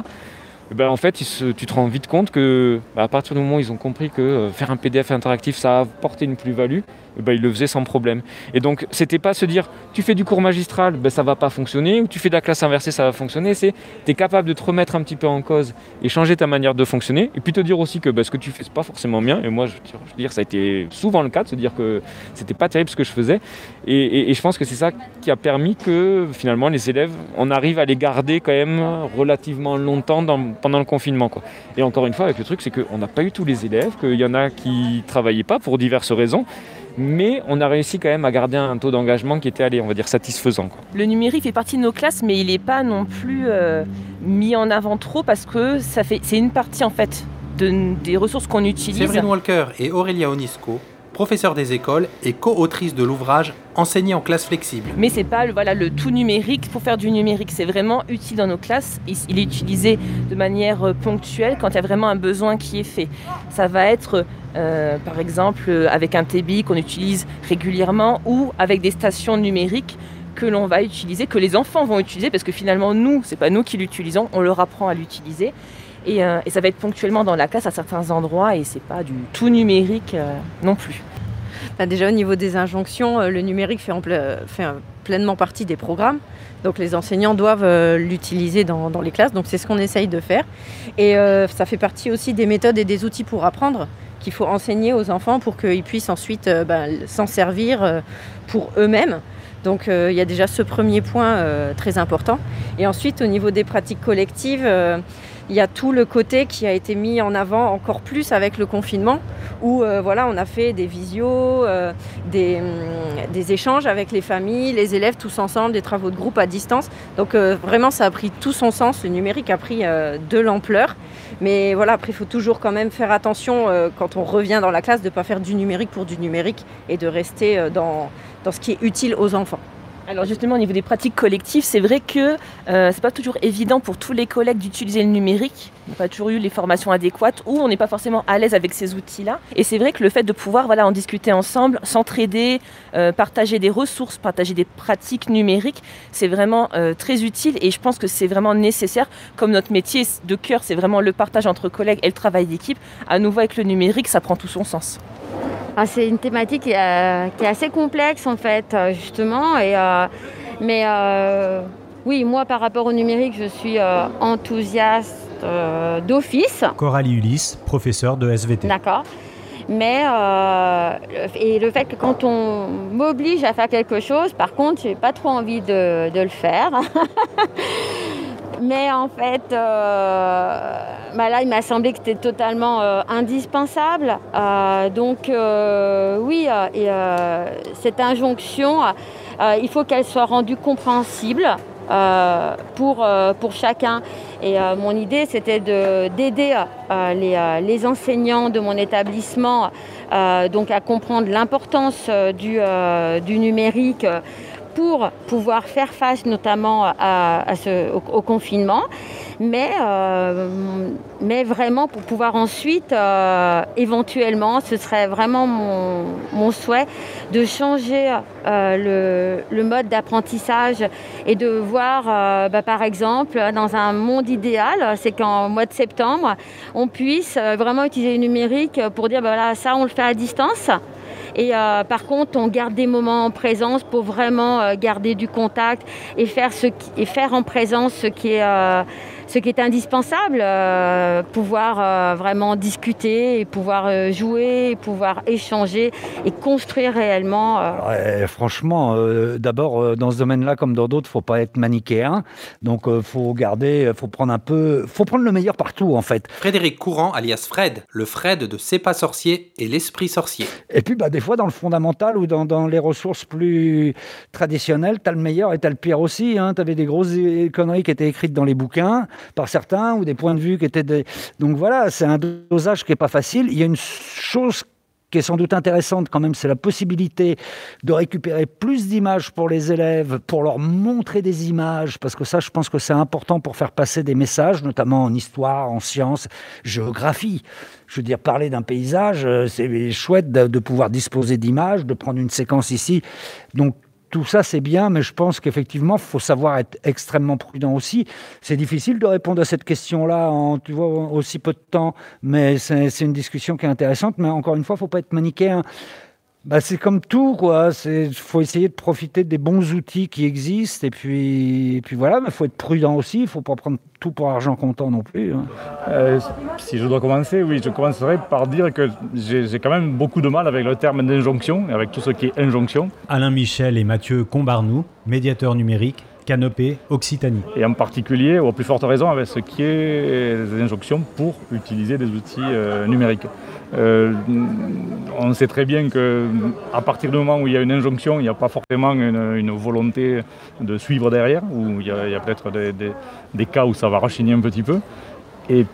Et ben, en fait, tu te rends vite compte que bah, à partir du moment où ils ont compris que euh, faire un PDF interactif, ça apportait une plus-value, et ben, ils le faisaient sans problème. Et donc, c'était pas se dire, tu fais du cours magistral, ben, ça va pas fonctionner, ou tu fais de la classe inversée, ça va fonctionner. C'est, tu es capable de te remettre un petit peu en cause et changer ta manière de fonctionner, et puis te dire aussi que ben, ce que tu fais, c'est pas forcément bien. Et moi, je, je veux dire, ça a été souvent le cas de se dire que c'était pas terrible ce que je faisais. Et, et- et je pense que c'est ça qui a permis que finalement les élèves, on arrive à les garder quand même relativement longtemps dans- pendant le confinement. Quoi. Et encore une fois, avec le truc, c'est qu'on n'a pas eu tous les élèves, qu'il y en a qui travaillaient pas pour diverses raisons. mais on a réussi quand même à garder un taux d'engagement qui était, allez, on va dire, satisfaisant. quoi. Le numérique fait partie de nos classes, mais il n'est pas non plus euh, mis en avant trop parce que ça fait, c'est une partie en fait de- des ressources qu'on utilise. Séverine Walker et Aurélia Onisco, professeurs des écoles et co-autrices de l'ouvrage Enseigner en classe flexible. Mais c'est pas voilà, le tout numérique pour faire du numérique. C'est vraiment utile dans nos classes. Il, est utilisé de manière euh, ponctuelle quand il y a vraiment un besoin qui est fait. Ça va être, euh, par exemple, euh, avec un TBI qu'on utilise régulièrement ou avec des stations numériques que l'on va utiliser, que les enfants vont utiliser, parce que finalement, nous, c'est pas nous qui l'utilisons, on leur apprend à l'utiliser. Et, ça va être ponctuellement dans la classe à certains endroits et c'est pas du tout numérique non plus. Bah, déjà au niveau des injonctions, euh, le numérique fait, euh, pleinement partie des programmes. Donc les enseignants doivent euh, l'utiliser dans, les classes. Donc c'est ce qu'on essaye de faire. Et ça fait partie aussi des méthodes et des outils pour apprendre qu'il faut enseigner aux enfants pour qu'ils puissent ensuite bah, s'en servir pour eux-mêmes. Donc il y a déjà ce premier point très important. Et ensuite au niveau des pratiques collectives, il y a tout le côté qui a été mis en avant encore plus avec le confinement, où euh, voilà, on a fait des visios, euh, des, hum, des échanges avec les familles, les élèves tous ensemble, des travaux de groupe à distance. Donc euh, vraiment, ça a pris tout son sens. Le numérique a pris de l'ampleur. Mais voilà, après, il faut toujours quand même faire attention quand on revient dans la classe de ne pas faire du numérique pour du numérique et de rester dans, dans ce qui est utile aux enfants. Alors justement au niveau des pratiques collectives, c'est vrai que euh, c'est pas toujours évident pour tous les collègues d'utiliser le numérique. On n'a pas toujours eu les formations adéquates ou on n'est pas forcément à l'aise avec ces outils-là. Et c'est vrai que le fait de pouvoir voilà, en discuter ensemble, s'entraider, euh, partager des ressources, partager des pratiques numériques, c'est vraiment euh, très utile et je pense que c'est vraiment nécessaire. Comme notre métier de cœur, c'est vraiment le partage entre collègues et le travail d'équipe. À nouveau avec le numérique, ça prend tout son sens. Ah, c'est une thématique qui, euh, qui est assez complexe en fait, euh, justement. Et, euh, mais euh, oui, moi par rapport au numérique, je suis enthousiaste d'office. Coralie Ulysse, professeure de SVT. D'accord. Mais le- et le fait que quand on m'oblige à faire quelque chose, par contre, j'ai pas trop envie de, de le faire. *laughs* Mais en fait, euh, bah là, il m'a semblé que c'était totalement euh, indispensable. Euh, donc, oui, et, cette injonction, il faut qu'elle soit rendue compréhensible pour, pour chacun. Et mon idée, c'était de- d'aider les, enseignants de mon établissement donc à comprendre l'importance du, numérique pour pouvoir faire face notamment au, confinement, mais, euh, mais vraiment pour pouvoir ensuite, euh, éventuellement, ce serait vraiment mon, souhait de changer euh, le, mode d'apprentissage et de voir, bah, par exemple, dans un monde idéal, c'est qu'en mois de septembre, on puisse vraiment utiliser le numérique pour dire, bah, voilà, ça, on le fait à distance. Et euh, par contre, on garde des moments en présence pour vraiment euh, garder du contact et faire, en présence ce qui est, euh, ce qui est indispensable, euh, pouvoir euh, vraiment discuter et pouvoir euh, jouer, et pouvoir échanger et construire réellement. euh, Ouais, franchement, euh, d'abord, euh, dans ce domaine-là, comme dans d'autres, faut pas être manichéen. Donc, euh, faut garder, faut prendre un peu, faut prendre le meilleur partout, en fait. Frédéric Courant, alias Fred, le Fred de C'est pas sorcier et l'esprit sorcier. Et puis, bah, des fois, dans le fondamental ou dans, dans les ressources plus traditionnelles, tu as le meilleur et tu as le pire aussi. Hein. Tu avais des grosses conneries qui étaient écrites dans les bouquins par certains ou des points de vue qui étaient des... Donc voilà, c'est un dosage qui n'est pas facile. Il y a une chose qui est sans doute intéressante quand même, c'est la possibilité de récupérer plus d'images pour les élèves, pour leur montrer des images, parce que ça, je pense que c'est important pour faire passer des messages, notamment en histoire, en sciences, géographie. Je veux dire, parler d'un paysage, euh, c'est chouette de, de pouvoir disposer d'images, de prendre une séquence ici. Donc, tout ça, c'est bien, mais je pense qu'effectivement, il faut savoir être extrêmement prudent aussi. C'est difficile de répondre à cette question-là en tu vois, aussi peu de temps, mais c'est c'est une discussion qui est intéressante. Mais encore une fois, il ne faut pas être manichéen. Bah, c'est comme tout, quoi. Il faut essayer de profiter des bons outils qui existent, et puis, et puis voilà, mais il faut être prudent aussi. Il ne faut pas prendre tout pour argent comptant non plus. hein. Euh, si je dois commencer, oui, je commencerai par dire que j'ai quand même beaucoup de mal avec le terme d'injonction, et avec tout ce qui est injonction. Alain Michel et Mathieu Combarnou, médiateurs numériques, Canopée, Occitanie. Et en particulier, ou à plus forte raison, avec ce qui est les injonctions pour utiliser des outils euh, numériques. Euh, on sait très bien qu'à partir du moment où il y a une injonction, il n'y a pas forcément une, volonté de suivre derrière, ou il y a, peut-être des, cas où ça va rachigner un petit peu. Et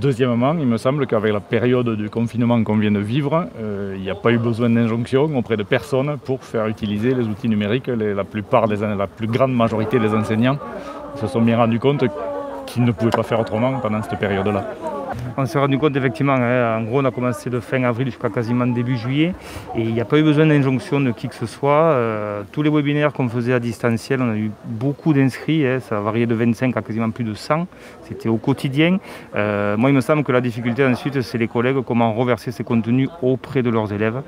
deuxièmement, il me semble qu'avec la période du confinement qu'on vient de vivre, euh, il n'y a pas eu besoin d'injonction auprès de personne pour faire utiliser les outils numériques. La la plus grande majorité des enseignants se sont bien rendus compte qu'ils ne pouvaient pas faire autrement pendant cette période-là. On s'est rendu compte effectivement, hein, en gros on a commencé de fin avril jusqu'à quasiment début juillet et il n'y a pas eu besoin d'injonction de qui que ce soit. Euh, tous les webinaires qu'on faisait à distanciel, on a eu beaucoup d'inscrits, hein, ça a varié de 25 à quasiment plus de 100, c'était au quotidien. Euh, moi il me semble que la difficulté ensuite c'est les collègues, comment reverser ces contenus auprès de leurs élèves.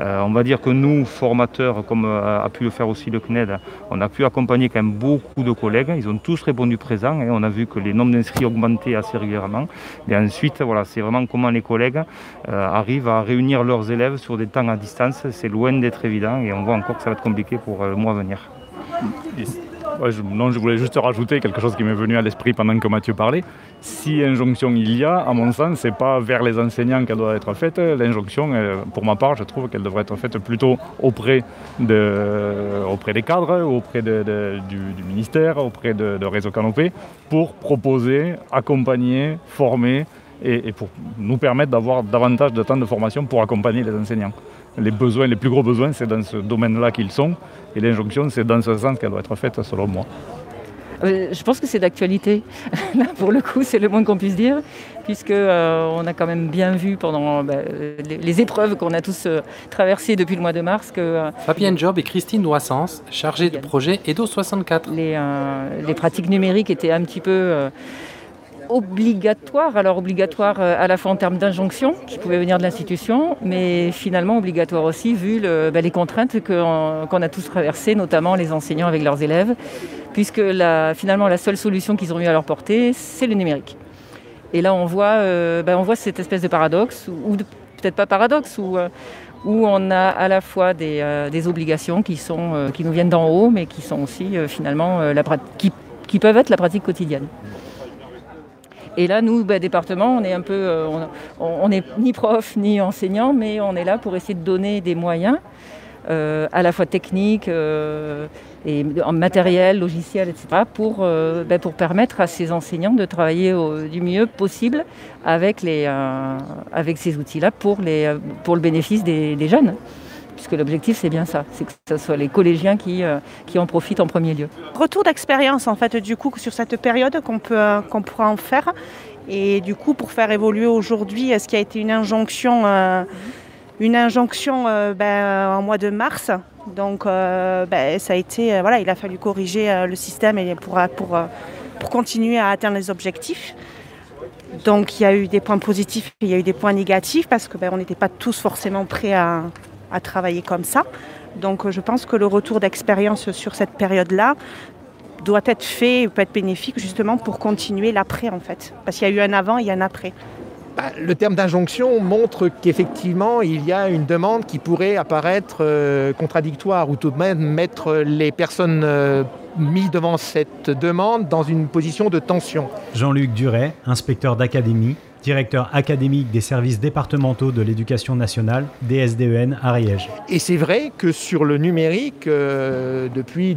Euh, on va dire que nous, formateurs, comme a pu le faire aussi le CNED, on a pu accompagner quand même beaucoup de collègues, ils ont tous répondu présents, hein. on a vu que les nombres d'inscrits augmentaient assez régulièrement. Et ensuite, voilà, c'est vraiment comment les collègues euh, arrivent à réunir leurs élèves sur des temps à distance. C'est loin d'être évident et on voit encore que ça va être compliqué pour euh, le mois à venir. Ouais, je, non, je voulais juste rajouter quelque chose qui m'est venu à l'esprit pendant que Mathieu parlait. Si injonction il y a, à mon sens, c'est pas vers les enseignants qu'elle doit être faite. L'injonction, euh, pour ma part, je trouve qu'elle devrait être faite plutôt auprès, de, auprès des cadres, auprès de- de- du, du ministère, auprès de, de Réseau Canopé, pour proposer, accompagner, former et, et pour nous permettre d'avoir davantage de temps de formation pour accompagner les enseignants. Les besoins, les plus gros besoins, c'est dans ce domaine-là qu'ils sont, et l'injonction, c'est dans ce sens qu'elle doit être faite, selon moi. Euh, Je pense que c'est d'actualité. *laughs* Là, pour le coup, c'est le moins qu'on puisse dire, puisque euh, on a quand même bien vu pendant bah, euh, les, les épreuves qu'on a tous euh, traversées depuis le mois de mars que euh, Fabienne Job et Christine Noissens, chargées de projet EDO 64. les, euh, les pratiques numériques étaient un petit peu obligatoires. Alors obligatoires euh, à la fois en termes d'injonction qui pouvaient venir de l'institution, mais finalement obligatoires aussi vu bah, les contraintes qu'on a tous traversées, notamment les enseignants avec leurs élèves, puisque finalement la seule solution qu'ils ont eu à leur portée, c'est le numérique. Et là, on voit, euh, bah, on voit cette espèce de paradoxe, ou peut-être pas paradoxe, où, euh, où on a à la fois des, obligations qui, sont, qui nous viennent d'en haut, mais qui sont aussi finalement la qui peuvent être la pratique quotidienne. Et là, nous, bah, département, on est un peu, euh, on- n'est ni prof ni enseignant, mais on est là pour essayer de donner des moyens, euh, à la fois techniques euh, et en matériel, logiciel, etc., pour, euh, bah, pour permettre à ces enseignants de travailler au- du mieux possible avec, les, avec ces outils-là pour, les, pour le bénéfice des jeunes. Puisque l'objectif, c'est bien ça, c'est que ce soit les collégiens qui, euh, qui en profitent en premier lieu. Retour d'expérience en fait du coup sur cette période qu'on peut euh, qu'on pourra en faire. Et du coup pour faire évoluer aujourd'hui ce qui a été une injonction euh, une injonction ben, en mois de mars? Donc ben, ça a été voilà il a fallu corriger le système pour pour pour continuer à atteindre les objectifs. Donc il y a eu des points positifs et il y a eu des points négatifs parce que ben, on n'était pas tous forcément prêts à, à travailler comme ça. Donc euh, je pense que le retour d'expérience sur cette période-là doit être fait, peut être bénéfique justement pour continuer l'après en fait. Parce qu'il y a eu un avant et un après. Bah, le terme d'injonction montre qu'effectivement, il y a une demande qui pourrait apparaître euh, contradictoire ou tout de même mettre les personnes euh, mises devant cette demande dans une position de tension. Jean-Luc Duret, inspecteur d'académie, directeur académique des services départementaux de l'éducation nationale, DSDEN Ariège. Et c'est vrai que sur le numérique, euh, depuis,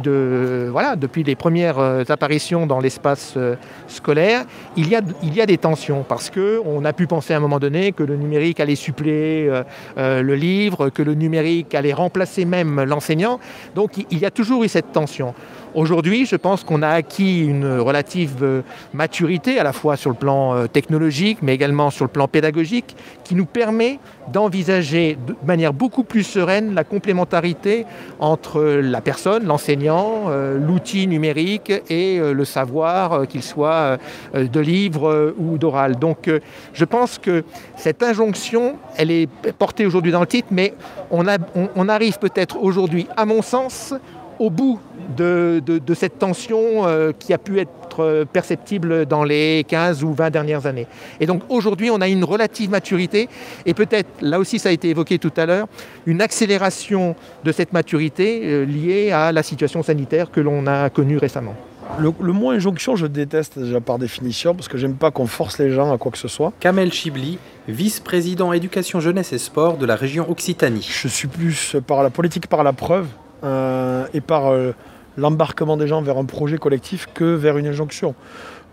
les premières euh, apparitions dans l'espace euh, scolaire, il y, a, des tensions parce qu'on a pu penser à un moment donné que le numérique allait suppléer le livre, que le numérique allait remplacer même l'enseignant. Donc il y a toujours eu cette tension. Aujourd'hui, je pense qu'on a acquis une relative euh, maturité, à la fois sur le plan euh, technologique, mais également sur le plan pédagogique, qui nous permet d'envisager de manière beaucoup plus sereine la complémentarité entre la personne, l'enseignant, euh, l'outil numérique et euh, le savoir, euh, qu'il soit euh, de livre euh, ou d'oral. Donc euh, je pense que cette injonction, elle est portée aujourd'hui dans le titre, mais on arrive peut-être aujourd'hui, à mon sens, au bout de, de- de cette tension euh, qui a pu être être perceptible dans les 15 ou 20 dernières années. Et donc aujourd'hui, on a une relative maturité et peut-être, là aussi ça a été évoqué tout à l'heure, une accélération de cette maturité euh, liée à la situation sanitaire que l'on a connue récemment. Le, le, mot injonction, je déteste déjà par définition parce que j'aime pas qu'on force les gens à quoi que ce soit. Kamel Chibli, vice-président éducation jeunesse et sport de la région Occitanie. Je suis plus par la politique, par la preuve euh, et par euh, l'embarquement des gens vers un projet collectif que vers une injonction.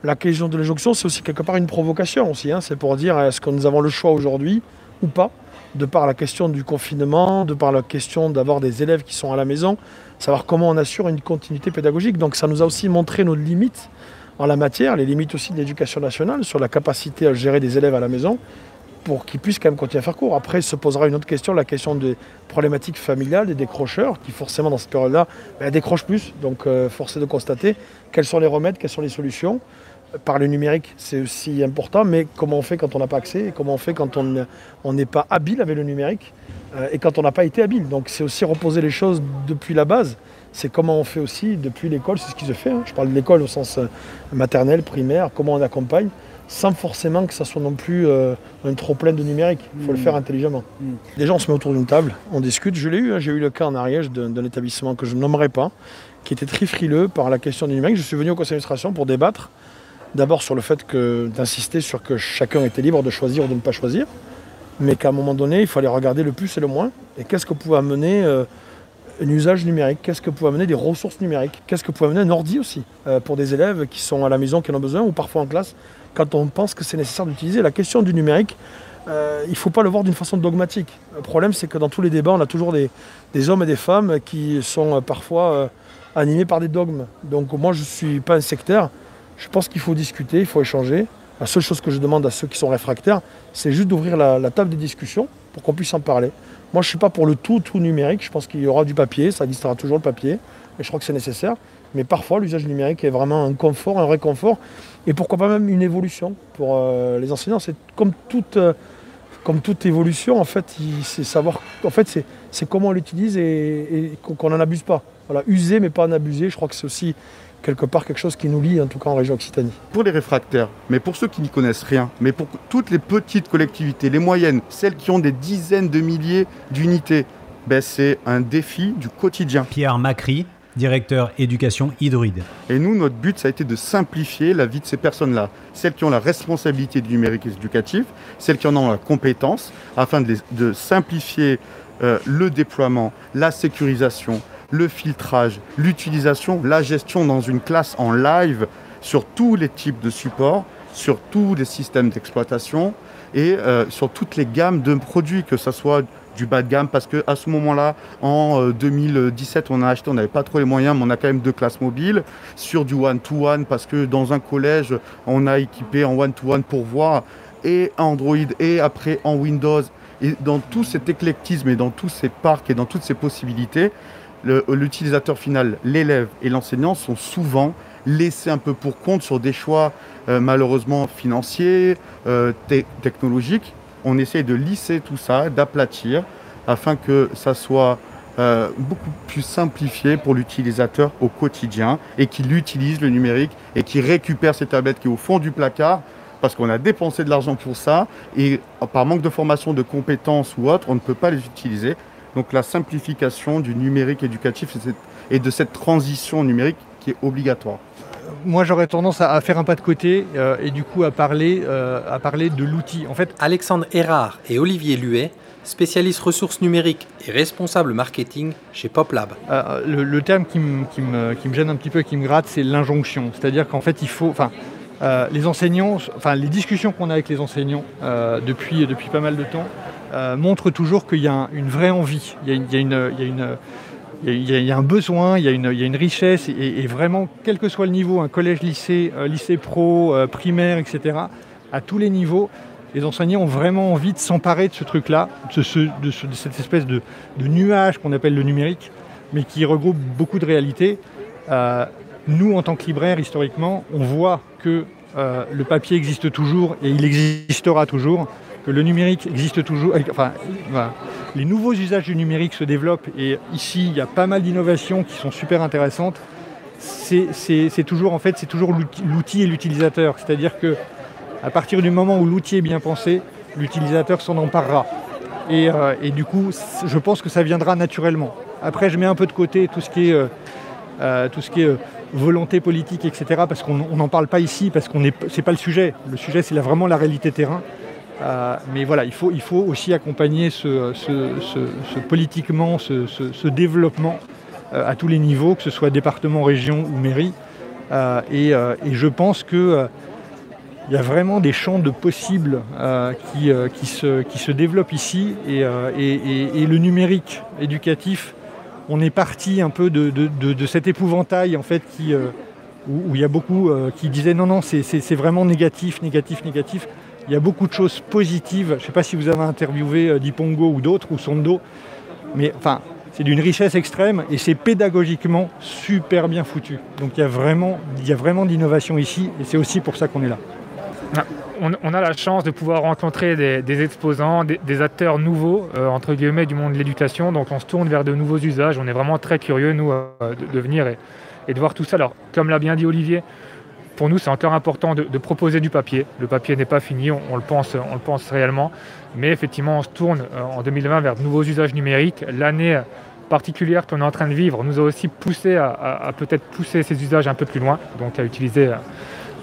La question de l'injonction, c'est aussi quelque part une provocation aussi. Hein. C'est pour dire est-ce que nous avons le choix aujourd'hui ou pas de par la question du confinement, de par la question d'avoir des élèves qui sont à la maison, savoir comment on assure une continuité pédagogique. Donc ça nous a aussi montré nos limites en la matière, les limites aussi de l'éducation nationale sur la capacité à gérer des élèves à la maison pour qu'ils puissent quand même continuer à faire cours. Après se posera une autre question, la question des problématiques familiales, des décrocheurs, qui forcément dans cette période-là ben, décrochent plus. Donc euh, force est de constater quels sont les remèdes, quelles sont les solutions par le numérique, c'est aussi important, mais comment on fait quand on n'a pas accès et comment on fait quand on n'est pas habile avec le numérique euh, et quand on n'a pas été habile. Donc c'est aussi reposer les choses depuis la base. C'est comment on fait aussi depuis l'école, c'est ce qui se fait. Hein. Je parle de l'école au sens euh, maternel, primaire, comment on accompagne, sans forcément que ça soit non plus euh, un trop plein de numérique. Il faut le mmh. faire intelligemment. Mmh. Déjà, on se met autour d'une table, on discute. Je l'ai eu, hein. j'ai eu le cas en Ariège d'un établissement que je ne nommerai pas, qui était très frileux par la question du numérique. Je suis venu au conseil d'administration pour débattre D'abord sur le fait que d'insister sur que chacun était libre de choisir ou de ne pas choisir, mais qu'à un moment donné, il fallait regarder le plus et le moins. Et qu'est-ce que pouvait amener euh, un usage numérique? Qu'est-ce que pouvait amener des ressources numériques? Qu'est-ce que pouvait amener un ordi aussi euh, pour des élèves qui sont à la maison, qui en ont besoin, ou parfois en classe, quand on pense que c'est nécessaire d'utiliser. La question du numérique, euh, il ne faut pas le voir d'une façon dogmatique. Le problème, c'est que dans tous les débats, on a toujours des, hommes et des femmes qui sont parfois animés par des dogmes. Donc moi, je ne suis pas un sectaire. Je pense qu'il faut discuter, il faut échanger. La seule chose que je demande à ceux qui sont réfractaires, c'est juste d'ouvrir la, table des discussions pour qu'on puisse en parler. Moi, je ne suis pas pour le tout, tout numérique. Je pense qu'il y aura du papier, ça existera toujours le papier, et je crois que c'est nécessaire. Mais parfois, l'usage numérique est vraiment un confort, un réconfort, et pourquoi pas même une évolution pour euh, les enseignants. C'est comme toute, euh, comme toute évolution, en fait, c'est savoir, en fait, c'est comment on l'utilise et, et qu'on n'en abuse pas. Voilà, user mais pas en abuser. Je crois que c'est aussi quelque part quelque chose qui nous lie, en tout cas en région Occitanie. Pour les réfractaires, mais pour ceux qui n'y connaissent rien, mais pour toutes les petites collectivités, les moyennes, celles qui ont des dizaines de milliers d'unités, ben c'est un défi du quotidien. Pierre Macri, directeur éducation hydroïde. Et nous, notre but, ça a été de simplifier la vie de ces personnes-là. Celles qui ont la responsabilité du numérique éducatif, celles qui en ont la compétence, afin de, de simplifier euh, le déploiement, la sécurisation, le filtrage, l'utilisation, la gestion dans une classe en live sur tous les types de supports, sur tous les systèmes d'exploitation et euh, sur toutes les gammes de produits, que ce soit du bas de gamme, parce qu'à ce moment-là, en 2017, euh, on a acheté, on n'avait pas trop les moyens, mais on a quand même deux classes mobiles, sur du one-to-one, parce que dans un collège, on a équipé en one-to-one pour voir et Android et après en Windows. Et dans tout cet éclectisme et dans tous ces parcs et dans toutes ces possibilités, l'utilisateur final, l'élève et l'enseignant sont souvent laissés un peu pour compte sur des choix euh, malheureusement financiers, euh, technologiques. On essaye de lisser tout ça, d'aplatir, afin que ça soit euh, beaucoup plus simplifié pour l'utilisateur au quotidien et qu'il utilise le numérique et qu'il récupère ces tablettes qui est au fond du placard parce qu'on a dépensé de l'argent pour ça et par manque de formation, de compétences ou autre, on ne peut pas les utiliser. Donc la simplification du numérique éducatif et de cette transition numérique qui est obligatoire. Moi, j'aurais tendance à faire un pas de côté euh, et du coup à parler, euh, à parler de l'outil. En fait, Alexandre Erard et Olivier Luet, spécialistes ressources numériques et responsables marketing chez PopLab. Euh, le, terme qui, me, gêne un petit peu, qui me gratte, c'est l'injonction. C'est-à-dire qu'en fait, il faut, enfin, les enseignants, enfin, les discussions qu'on a avec les enseignants depuis, depuis pas mal de temps, euh, montre toujours qu'il y a une vraie envie, il y a, un besoin, il y a une, richesse, et, vraiment, quel que soit le niveau, un collège, lycée, euh, lycée pro, euh, primaire, etc., à tous les niveaux, les enseignants ont vraiment envie de s'emparer de ce truc-là, de, cette espèce de, nuage qu'on appelle le numérique, mais qui regroupe beaucoup de réalités. nous, en tant que libraire, historiquement, on voit que le papier existe toujours et il existera toujours que le numérique existe toujours. Enfin, Les nouveaux usages du numérique se développent et ici, il y a pas mal d'innovations qui sont super intéressantes. c'est toujours en fait c'est toujours l'outil et l'utilisateur. C'est-à-dire que à partir du moment où l'outil est bien pensé, l'utilisateur s'en emparera. Et, euh, du coup, je pense que ça viendra naturellement. Après, je mets un peu de côté tout ce qui est, euh, euh, volonté politique, etc., parce qu'on n'en parle pas ici, parce qu'on n'est pas le sujet. Le sujet, c'est vraiment la réalité terrain. Mais voilà, il faut, aussi accompagner ce, politiquement ce, développement à tous les niveaux, que ce soit département, région ou mairie. Et, et, je pense que il y a vraiment des champs de possibles euh, qui, euh, se, développent ici euh, et, le numérique éducatif, on est parti un peu de, cet épouvantail en fait où, il y a beaucoup qui disaient non non c'est vraiment négatif, négatif, négatif. Il y a beaucoup de choses positives. Je ne sais pas si vous avez interviewé Dipongo ou d'autres ou Sondo, mais enfin c'est d'une richesse extrême et c'est pédagogiquement super bien foutu. Donc il y a vraiment, vraiment d'innovation ici et c'est aussi pour ça qu'on est là. On, a la chance de pouvoir rencontrer des, exposants, des, acteurs nouveaux, euh, entre guillemets, du monde de l'éducation. Donc on se tourne vers de nouveaux usages. On est vraiment très curieux, nous, euh, de, venir et, de voir tout ça. Alors, comme l'a bien dit Olivier, pour nous, c'est encore important de, proposer du papier. Le papier n'est pas fini, on, le pense, on le pense réellement. Mais effectivement, on se tourne euh, en 2020 vers de nouveaux usages numériques. L'année particulière qu'on est en train de vivre nous a aussi poussé à, à peut-être pousser ces usages un peu plus loin, donc à utiliser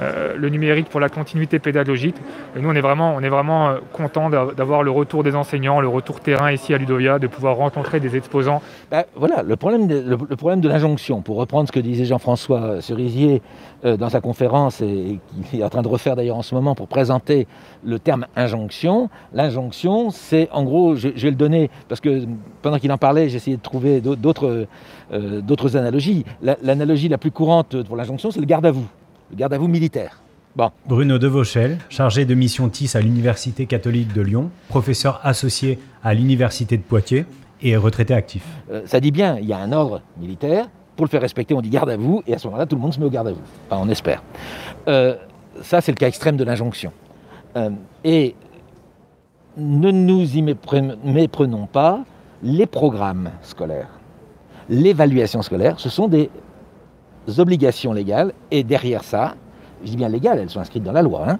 euh, le numérique pour la continuité pédagogique. Nous, on est vraiment, on euh, content d'avoir le retour des enseignants, le retour terrain ici à Ludovia, de pouvoir rencontrer des exposants. Ben, voilà, le problème de, l'injonction, pour reprendre ce que disait Jean-François Cerisier euh, dans sa conférence, et, qu'il est en train de refaire d'ailleurs en ce moment pour présenter le terme injonction. L'injonction, c'est en gros, je, vais le donner, parce que pendant qu'il en parlait, j'essayais de trouver d'autres analogies. L'analogie la plus courante pour l'injonction, c'est le garde à vous le garde à vous militaire. Bon. Bruno Devauchel, chargé de mission TIS à l'Université catholique de Lyon, professeur associé à l'Université de Poitiers et retraité actif. Euh, ça dit bien, il y a un ordre militaire. Pour le faire respecter, on dit garde à vous, et à ce moment-là, tout le monde se met au garde à vous. Enfin, on espère. Euh, ça, c'est le cas extrême de l'injonction. Euh, et ne nous y méprenons pas, les programmes scolaires, l'évaluation scolaire, ce sont des obligations légales, et derrière ça, je dis bien légales, elles sont inscrites dans la loi, hein,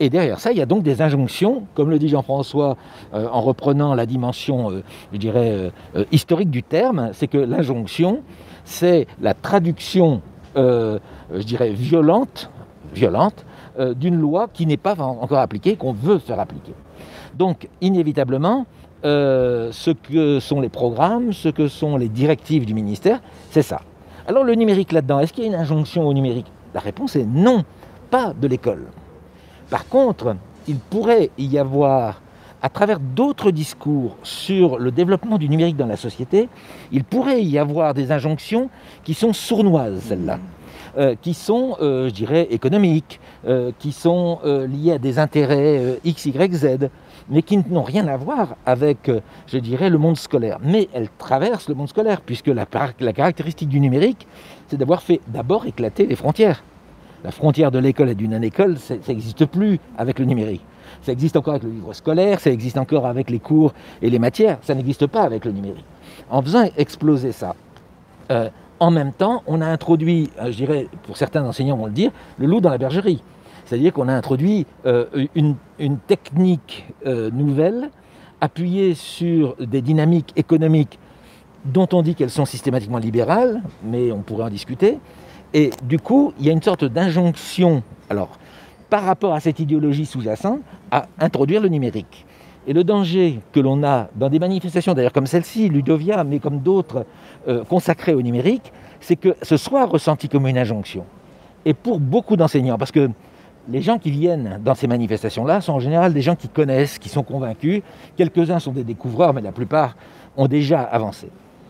et derrière ça, il y a donc des injonctions, comme le dit Jean-François euh, en reprenant la dimension, euh, je dirais, euh, historique du terme, c'est que l'injonction, c'est la traduction, je dirais, violente, violente d'une loi qui n'est pas encore appliquée, qu'on veut faire appliquer. Donc, inévitablement, ce que sont les programmes, ce que sont les directives du ministère, c'est ça. Alors le numérique là-dedans, est-ce qu'il y a une injonction au numérique? La réponse est non, pas de l'école. Par contre, il pourrait y avoir, à travers d'autres discours sur le développement du numérique dans la société, il pourrait y avoir des injonctions qui sont sournoises, celles-là. Euh, qui sont, euh, je dirais, économiques, euh, qui sont liées à des intérêts X, Y, Z, mais qui n'ont rien à voir avec, euh, je dirais, le monde scolaire. Mais elles traversent le monde scolaire, puisque la, caractéristique du numérique, c'est d'avoir fait d'abord éclater les frontières. La frontière de l'école et d'une école, ça n'existe plus avec le numérique. Ça existe encore avec le livre scolaire, ça existe encore avec les cours et les matières, ça n'existe pas avec le numérique. En faisant exploser ça, euh, en même temps, on a introduit, euh, je dirais, pour certains enseignants vont le dire, le loup dans la bergerie. C'est-à-dire qu'on a introduit euh, une, technique euh, nouvelle appuyée sur des dynamiques économiques dont on dit qu'elles sont systématiquement libérales, mais on pourrait en discuter. Et du coup, il y a une sorte d'injonction, alors, par rapport à cette idéologie sous-jacente, à introduire le numérique. Et le danger que l'on a dans des manifestations, d'ailleurs comme celle-ci, Ludovia, mais comme d'autres euh, consacrées au numérique, c'est que ce soit ressenti comme une injonction. Et pour beaucoup d'enseignants, parce que les gens qui viennent dans ces manifestations-là sont en général des gens qui connaissent, qui sont convaincus. Quelques-uns sont des découvreurs, mais la plupart ont déjà avancé.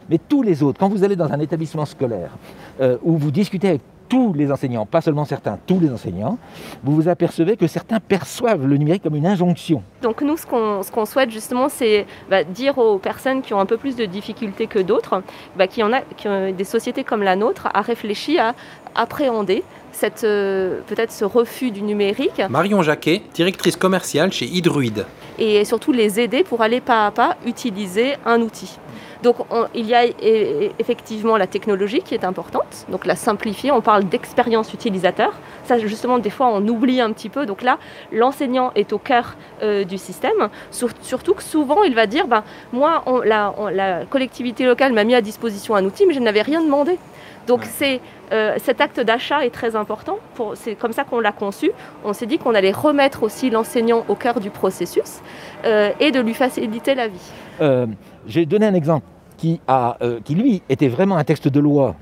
Mais tous les autres, quand vous allez dans un établissement scolaire euh, où vous discutez avec tous les enseignants, pas seulement certains, tous les enseignants, vous vous apercevez que certains perçoivent le numérique comme une injonction. Donc nous, ce qu'on souhaite justement, c'est bah, dire aux personnes qui ont un peu plus de difficultés que d'autres, bah, qui, en a, qui ont des sociétés comme la nôtre, à réfléchir à appréhender cette, euh, peut-être ce refus du numérique Marion Jacquet, directrice commerciale chez Hydruide. et surtout les aider pour aller pas à pas utiliser un outil. Donc on- il y a e- e- effectivement la technologie qui est importante, donc la simplifier, on parle d'expérience utilisateur. Ça justement des fois on oublie un petit peu, donc là l'enseignant est au cœur euh, du système, Sur- surtout que souvent il va dire, ben, moi on- la, on- la collectivité locale m'a mis à disposition un outil mais je n'avais rien demandé. Donc c'est euh, cet acte d'achat est très important. C'est comme ça qu'on l'a conçu. On s'est dit qu'on allait remettre aussi l'enseignant au cœur du processus euh, et de lui faciliter la vie. Euh, J'ai donné un exemple qui, a, qui, lui, était vraiment un texte de loi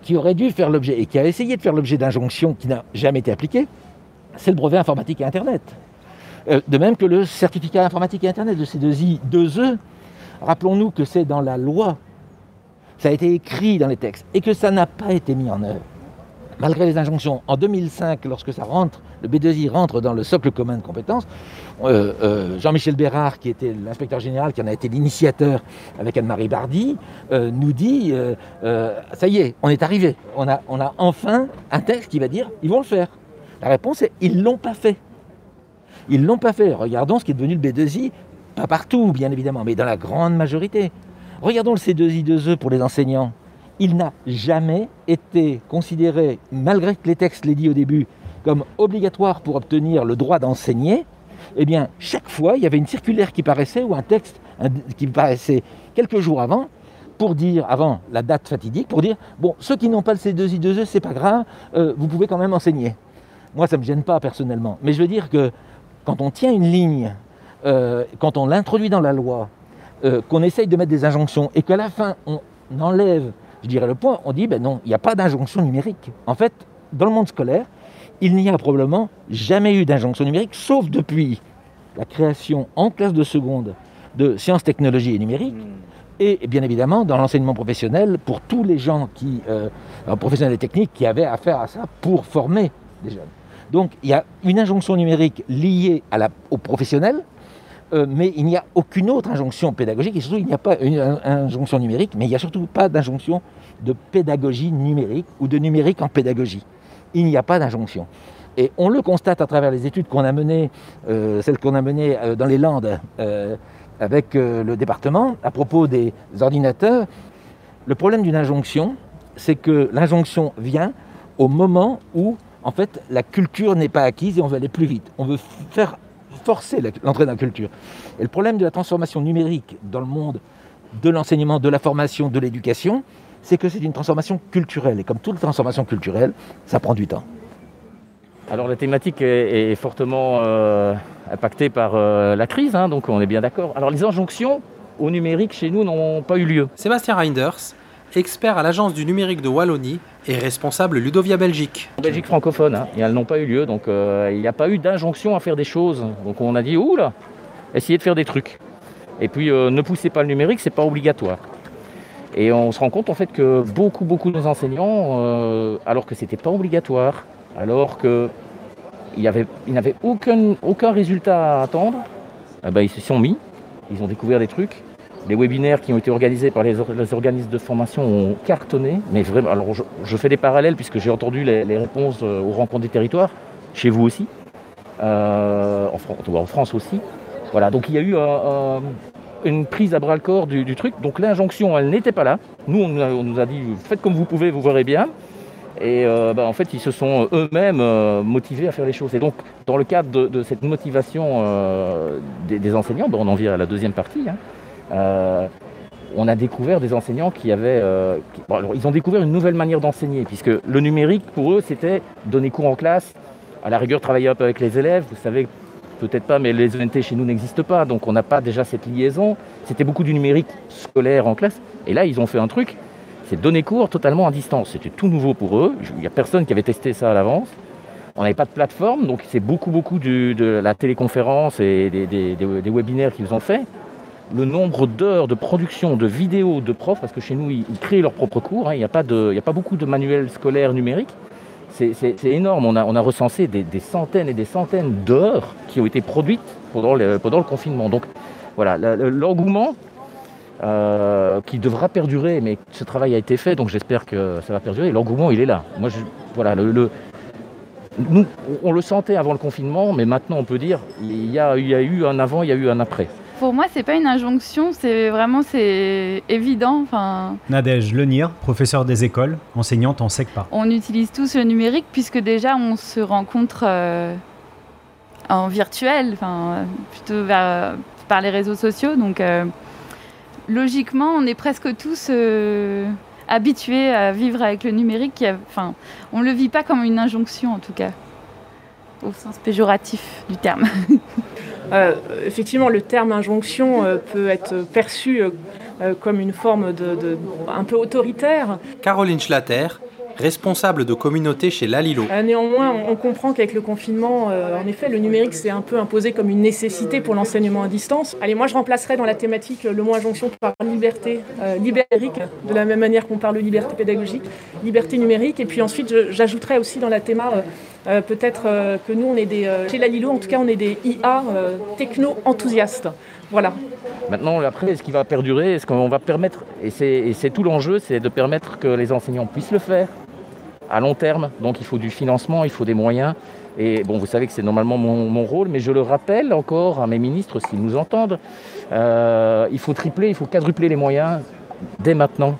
qui aurait dû faire l'objet et qui a essayé de faire l'objet d'injonctions qui n'a jamais été appliquée. C'est le brevet informatique et Internet. De même que le certificat informatique et Internet de C2I 2E. Rappelons-nous que c'est dans la loi, ça a été écrit dans les textes et que ça n'a pas été mis en œuvre. Malgré les injonctions, en 2005, lorsque ça rentre, le B2I rentre dans le socle commun de compétences, euh, euh, Jean-Michel Bérard, qui était l'inspecteur général, qui en a été l'initiateur avec Anne-Marie Bardy, euh, nous dit ça y est, on est arrivé. On a, on a enfin un texte qui va dire ils vont le faire. La réponse est ils ne l'ont pas fait. Ils ne l'ont pas fait. Regardons ce qui est devenu le B2I, pas partout, bien évidemment, mais dans la grande majorité. Regardons le C2I2E pour les enseignants. Il n'a jamais été considéré, malgré que les textes l'aient dit au début, comme obligatoire pour obtenir le droit d'enseigner. Eh bien, chaque fois, il y avait une circulaire qui paraissait ou un texte qui paraissait quelques jours avant pour dire, avant la date fatidique, pour dire, bon, ceux qui n'ont pas le C2I2E, c'est pas grave, euh, vous pouvez quand même enseigner. Moi, ça ne me gêne pas personnellement. Mais je veux dire que quand on tient une ligne, euh, quand on l'introduit dans la loi, euh, qu'on essaye de mettre des injonctions et qu'à la fin, on enlève, je dirais le point, on dit, ben non, il n'y a pas d'injonction numérique. En fait, dans le monde scolaire, il n'y a probablement jamais eu d'injonction numérique, sauf depuis la création en classe de seconde de sciences, technologies et numériques, et bien évidemment dans l'enseignement professionnel pour tous les gens qui, euh, professionnels et techniques qui avaient affaire à ça pour former des jeunes. Donc il y a une injonction numérique liée à la, aux professionnels, euh, mais il n'y a aucune autre injonction pédagogique, et surtout il n'y a pas une in- injonction numérique, mais il n'y a surtout pas d'injonction de pédagogie numérique ou de numérique en pédagogie. Il n'y a pas d'injonction. Et on le constate à travers les études qu'on a menées, euh, celles qu'on a menées euh, dans les Landes avec le département, à propos des ordinateurs. Le problème d'une injonction, c'est que l'injonction vient au moment où, en fait, la culture n'est pas acquise et on veut aller plus vite. On veut faire forcer l'entrée dans la culture. Et le problème de la transformation numérique dans le monde de l'enseignement, de la formation, de l'éducation, c'est que c'est une transformation culturelle. Et comme toute transformation culturelle, ça prend du temps. Alors la thématique est, est fortement euh, impactée par euh, la crise, hein, donc on est bien d'accord. Alors les injonctions au numérique chez nous n'ont pas eu lieu. Sébastien Reinders, expert à l'agence du numérique de Wallonie et responsable Ludovia Belgique. En Belgique francophone, hein, elles n'ont pas eu lieu, donc euh, il n'y a pas eu d'injonction à faire des choses. Donc on a dit, oula, essayez de faire des trucs. Et puis euh, ne poussez pas le numérique, c'est pas obligatoire. Et on se rend compte en fait que beaucoup, beaucoup de nos enseignants, euh, alors que c'était pas obligatoire, alors que il n'avaient aucun, aucun résultat à attendre, eh ben, ils se sont mis, ils ont découvert des trucs. Les webinaires qui ont été organisés par les, or- les organismes de formation ont cartonné, mais vraiment, alors je, fais des parallèles puisque j'ai entendu les, réponses euh, aux rencontres des territoires, chez vous aussi, euh, en, Fran- en France aussi. Voilà, donc il y a eu un- une prise à bras le corps du, truc. Donc l'injonction, elle n'était pas là. Nous, on, nous a- dit faites comme vous pouvez, vous verrez bien. Et euh, bah, en fait, ils se sont eux-mêmes euh, motivés à faire les choses. Et donc, dans le cadre de, cette motivation euh, des, enseignants, bah, on en vient à la deuxième partie. hein, euh, on a découvert des enseignants qui avaient. euh, ils ont découvert une nouvelle manière d'enseigner, puisque le numérique, pour eux, c'était donner cours en classe, à la rigueur, travailler un peu avec les élèves. Vous savez, peut-être pas, mais les ENT chez nous n'existent pas, donc on n'a pas déjà cette liaison. C'était beaucoup du numérique scolaire en classe. Et là, ils ont fait un truc, c'est donner cours totalement à distance. C'était tout nouveau pour eux. Il n'y a personne qui avait testé ça à l'avance. On n'avait pas de plateforme, donc c'est beaucoup, beaucoup de la téléconférence et des- des webinaires qu'ils ont fait. Le nombre d'heures de production de vidéos de profs, parce que chez nous, ils, créent leurs propres cours, hein, il n'y a, pas a pas beaucoup de manuels scolaires numériques. C'est énorme, on a, recensé des, centaines et des centaines d'heures qui ont été produites pendant le, confinement. Donc voilà, l'engouement euh, qui devra perdurer, mais ce travail a été fait, donc j'espère que ça va perdurer. L'engouement, il est là. Moi, je, voilà, nous, on le sentait avant le confinement, mais maintenant, on peut dire, il y a, il y a eu un avant, il y a eu un après. Pour moi, c'est pas une injonction, c'est vraiment c'est évident. Enfin, Nadège Lenir, professeur des écoles, enseignante en SECPA. on utilise tous le numérique puisque déjà on se rencontre euh, en virtuel, enfin plutôt vers- par les réseaux sociaux. Donc euh, logiquement, on est presque tous euh, habitués à vivre avec le numérique. Enfin, on le vit pas comme une injonction en tout cas, au sens péjoratif du terme. *laughs* Euh, effectivement, le terme injonction euh, peut être perçu euh, comme une forme de, de- un peu autoritaire. Caroline Schlatter, responsable de communauté chez Lalilo. Néanmoins, on, comprend qu'avec le confinement, en effet, le numérique s'est un peu imposé comme une nécessité pour l'enseignement à distance. Allez, moi, je remplacerai dans la thématique le mot injonction par liberté, euh, libérique, de la même manière qu'on parle de liberté pédagogique, liberté numérique. Et puis ensuite, j'ajouterai aussi dans la théma euh, peut-être euh, que nous, on est des, euh, chez Lalilo, en tout cas, on est des IA techno-enthousiastes. Voilà. Maintenant, après, est-ce qu'il va perdurer? Est-ce qu'on va permettre, et c'est tout l'enjeu, c'est de permettre que les enseignants puissent le faire à long terme. Donc il faut du financement, il faut des moyens. Et bon, vous savez que c'est normalement mon, rôle, mais je le rappelle encore à mes ministres s'ils nous entendent. il faut tripler, il faut quadrupler les moyens dès maintenant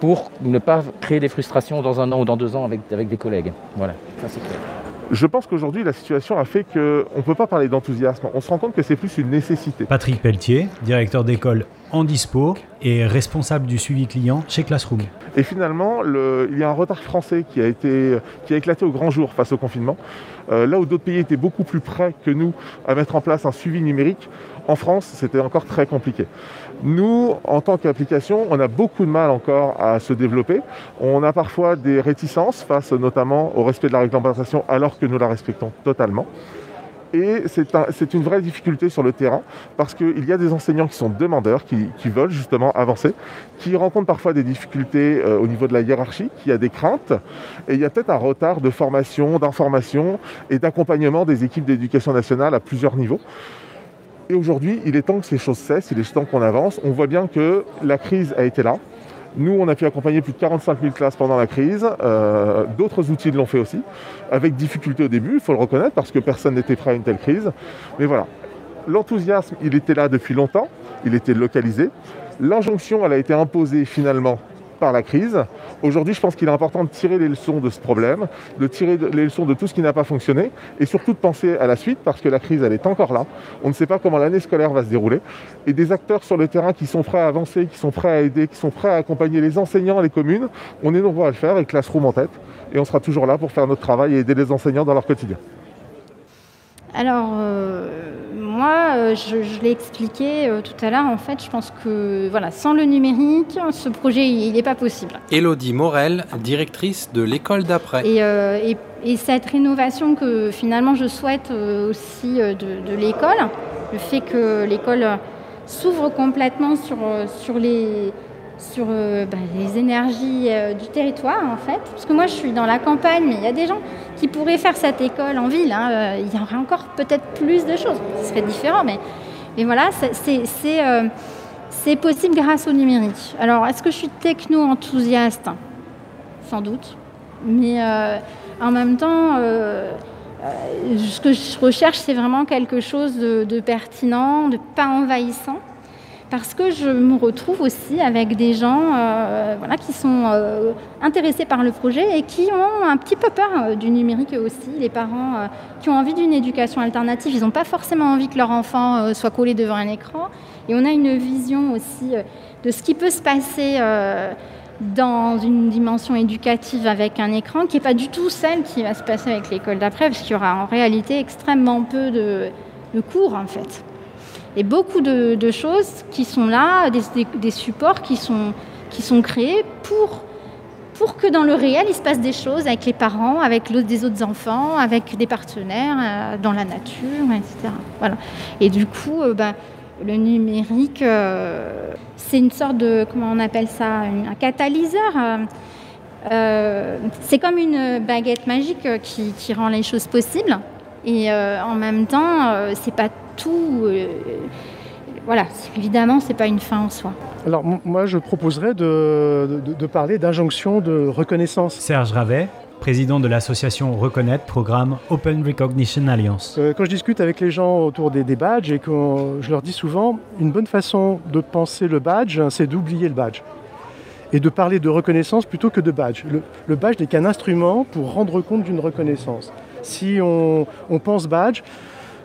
pour ne pas créer des frustrations dans un an ou dans deux ans avec, avec des collègues. Voilà, ça c'est clair. Je pense qu'aujourd'hui, la situation a fait qu'on ne peut pas parler d'enthousiasme. On se rend compte que c'est plus une nécessité. Patrick Pelletier, directeur d'école en dispo et responsable du suivi client chez Classroom. Et finalement, le- il y a un retard français qui a, été, qui a éclaté au grand jour face au confinement. Euh, là où d'autres pays étaient beaucoup plus prêts que nous à mettre en place un suivi numérique, en France, c'était encore très compliqué. Nous, en tant qu'application, on a beaucoup de mal encore à se développer. On a parfois des réticences face notamment au respect de la réglementation alors que nous la respectons totalement. Et c'est un- c'est une vraie difficulté sur le terrain parce qu'il y a des enseignants qui sont demandeurs, qui, qui veulent justement avancer, qui rencontrent parfois des difficultés euh, au niveau de la hiérarchie, qui a des craintes. Et il y a peut-être un retard de formation, d'information et d'accompagnement des équipes d'éducation nationale à plusieurs niveaux. Et aujourd'hui, il est temps que ces choses cessent, il est temps qu'on avance. On voit bien que la crise a été là. Nous, on a pu accompagner plus de 45 000 classes pendant la crise. Euh, D'autres outils l'ont fait aussi, avec difficulté au début, il faut le reconnaître, parce que personne n'était prêt à une telle crise. Mais voilà, l'enthousiasme, il était là depuis longtemps, il était localisé. L'injonction, elle a été imposée finalement par la crise. Aujourd'hui, je pense qu'il est important de tirer les leçons de ce problème, de tirer les leçons de tout ce qui n'a pas fonctionné, et surtout de penser à la suite, parce que la crise, elle est encore là. On ne sait pas comment l'année scolaire va se dérouler. Et des acteurs sur le terrain qui sont prêts à avancer, qui sont prêts à aider, qui sont prêts à accompagner les enseignants, les communes, on est nombreux à le faire, avec Classroom en tête. Et on sera toujours là pour faire notre travail et aider les enseignants dans leur quotidien. Alors, euh, moi, euh, je, je l'ai expliqué euh, tout à l'heure, en fait, je pense que voilà, sans le numérique, ce projet, il n'est pas possible. Elodie Morel, directrice de l'école d'après. Et, euh, et- et cette rénovation que finalement je souhaite aussi de, de l'école, le fait que l'école s'ouvre complètement sur, sur, les, sur euh, bah, les énergies euh, du territoire en fait. Parce que moi je suis dans la campagne, mais il y a des gens qui pourraient faire cette école en ville. hein. Euh, Il y aurait encore peut-être plus de choses. Ce serait différent, mais, voilà, c'est- possible grâce au numérique. Alors est-ce que je suis techno-enthousiaste? Sans doute. Mais en même temps, ce que je recherche, c'est vraiment quelque chose de pertinent, de pas envahissant. Parce que je me retrouve aussi avec des gens euh, qui sont euh, intéressés par le projet et qui ont un petit peu peur euh, du numérique aussi. Les parents qui ont envie d'une éducation alternative, ils n'ont pas forcément envie que leur enfant soit collé devant un écran. Et on a une vision aussi de ce qui peut se passer dans une dimension éducative avec un écran qui n'est pas du tout celle qui va se passer avec l'école d'après, parce qu'il y aura en réalité extrêmement peu de cours en fait. Et beaucoup de, choses qui sont là, des, supports qui sont, qui sont créés pour, pour que dans le réel, il se passe des choses avec les parents, avec des autres enfants, avec des partenaires, euh, dans la nature, etc. Voilà. Et du coup, euh, bah, le numérique, euh, c'est une sorte de, comment on appelle ça, un catalyseur. euh, c'est comme une baguette magique qui, qui rend les choses possibles. Et euh, en même temps, euh, c'est pas tout. euh, voilà, évidemment, c'est pas une fin en soi. Alors moi, je proposerais de, de, de parler d'injonction de reconnaissance. Serge Ravet, président de l'association Reconnaître, programme Open Recognition Alliance. Euh, quand je discute avec les gens autour des, des badges et que je leur dis souvent, une bonne façon de penser le badge, c'est d'oublier le badge et de parler de reconnaissance plutôt que de badge. Le, le badge n'est qu'un instrument pour rendre compte d'une reconnaissance. Si on, pense badge,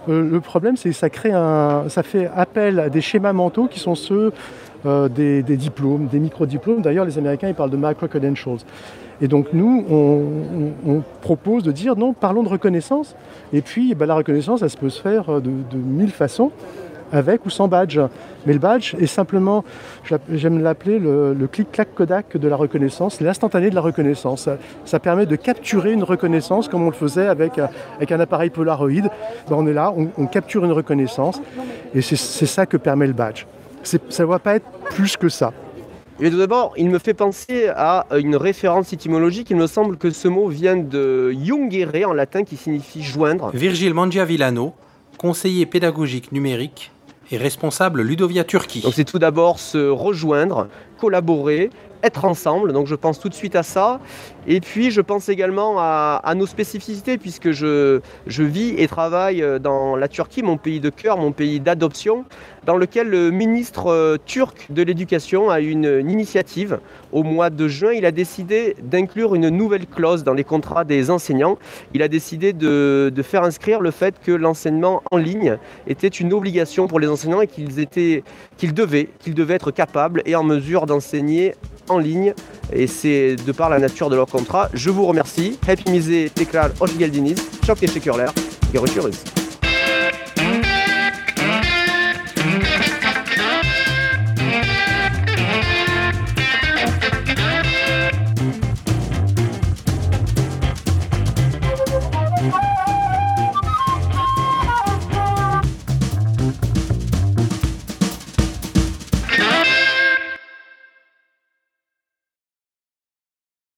euh, le problème c'est que ça fait appel à des schémas mentaux qui sont ceux euh, des, diplômes, des micro-diplômes. D'ailleurs, les Américains parlent de micro-credentials. Et donc nous, on, propose de dire non, parlons de reconnaissance. Et puis ben, la reconnaissance, elle peut se faire de, de mille façons avec ou sans badge. Mais le badge est simplement, j'aime l'appeler le, le clic-clac Kodak de la reconnaissance, l'instantané de la reconnaissance. Ça, ça, permet de capturer une reconnaissance comme on le faisait avec, avec un appareil Polaroid. Ben on est là, on, on, capture une reconnaissance et c'est ça que permet le badge. Ça ne doit pas être plus que ça. Et tout d'abord, il me fait penser à une référence étymologique. Il me semble que ce mot vient de jungere en latin qui signifie joindre. Virgile Mangiavillano, conseiller pédagogique numérique et responsable Ludovia Turquie. Donc c'est tout d'abord se rejoindre, collaborer, être ensemble. Donc je pense tout de suite à ça. Et puis je pense également à, nos spécificités puisque je, je, vis et travaille dans la Turquie, mon pays de cœur, mon pays d'adoption, dans lequel le ministre euh, turc de l'éducation a une, une, initiative. Au mois de juin, il a décidé d'inclure une nouvelle clause dans les contrats des enseignants. Il a décidé de, de faire inscrire le fait que l'enseignement en ligne était une obligation pour les enseignants et qu'ils étaient devaient, qu'ils devaient être capables et en mesure d'enseigner en ligne et c'est de par la nature de leur contrat. Je vous remercie. Happy Mise tekrar hoş geldiniz. Çok teşekkürler. Görüşürüz.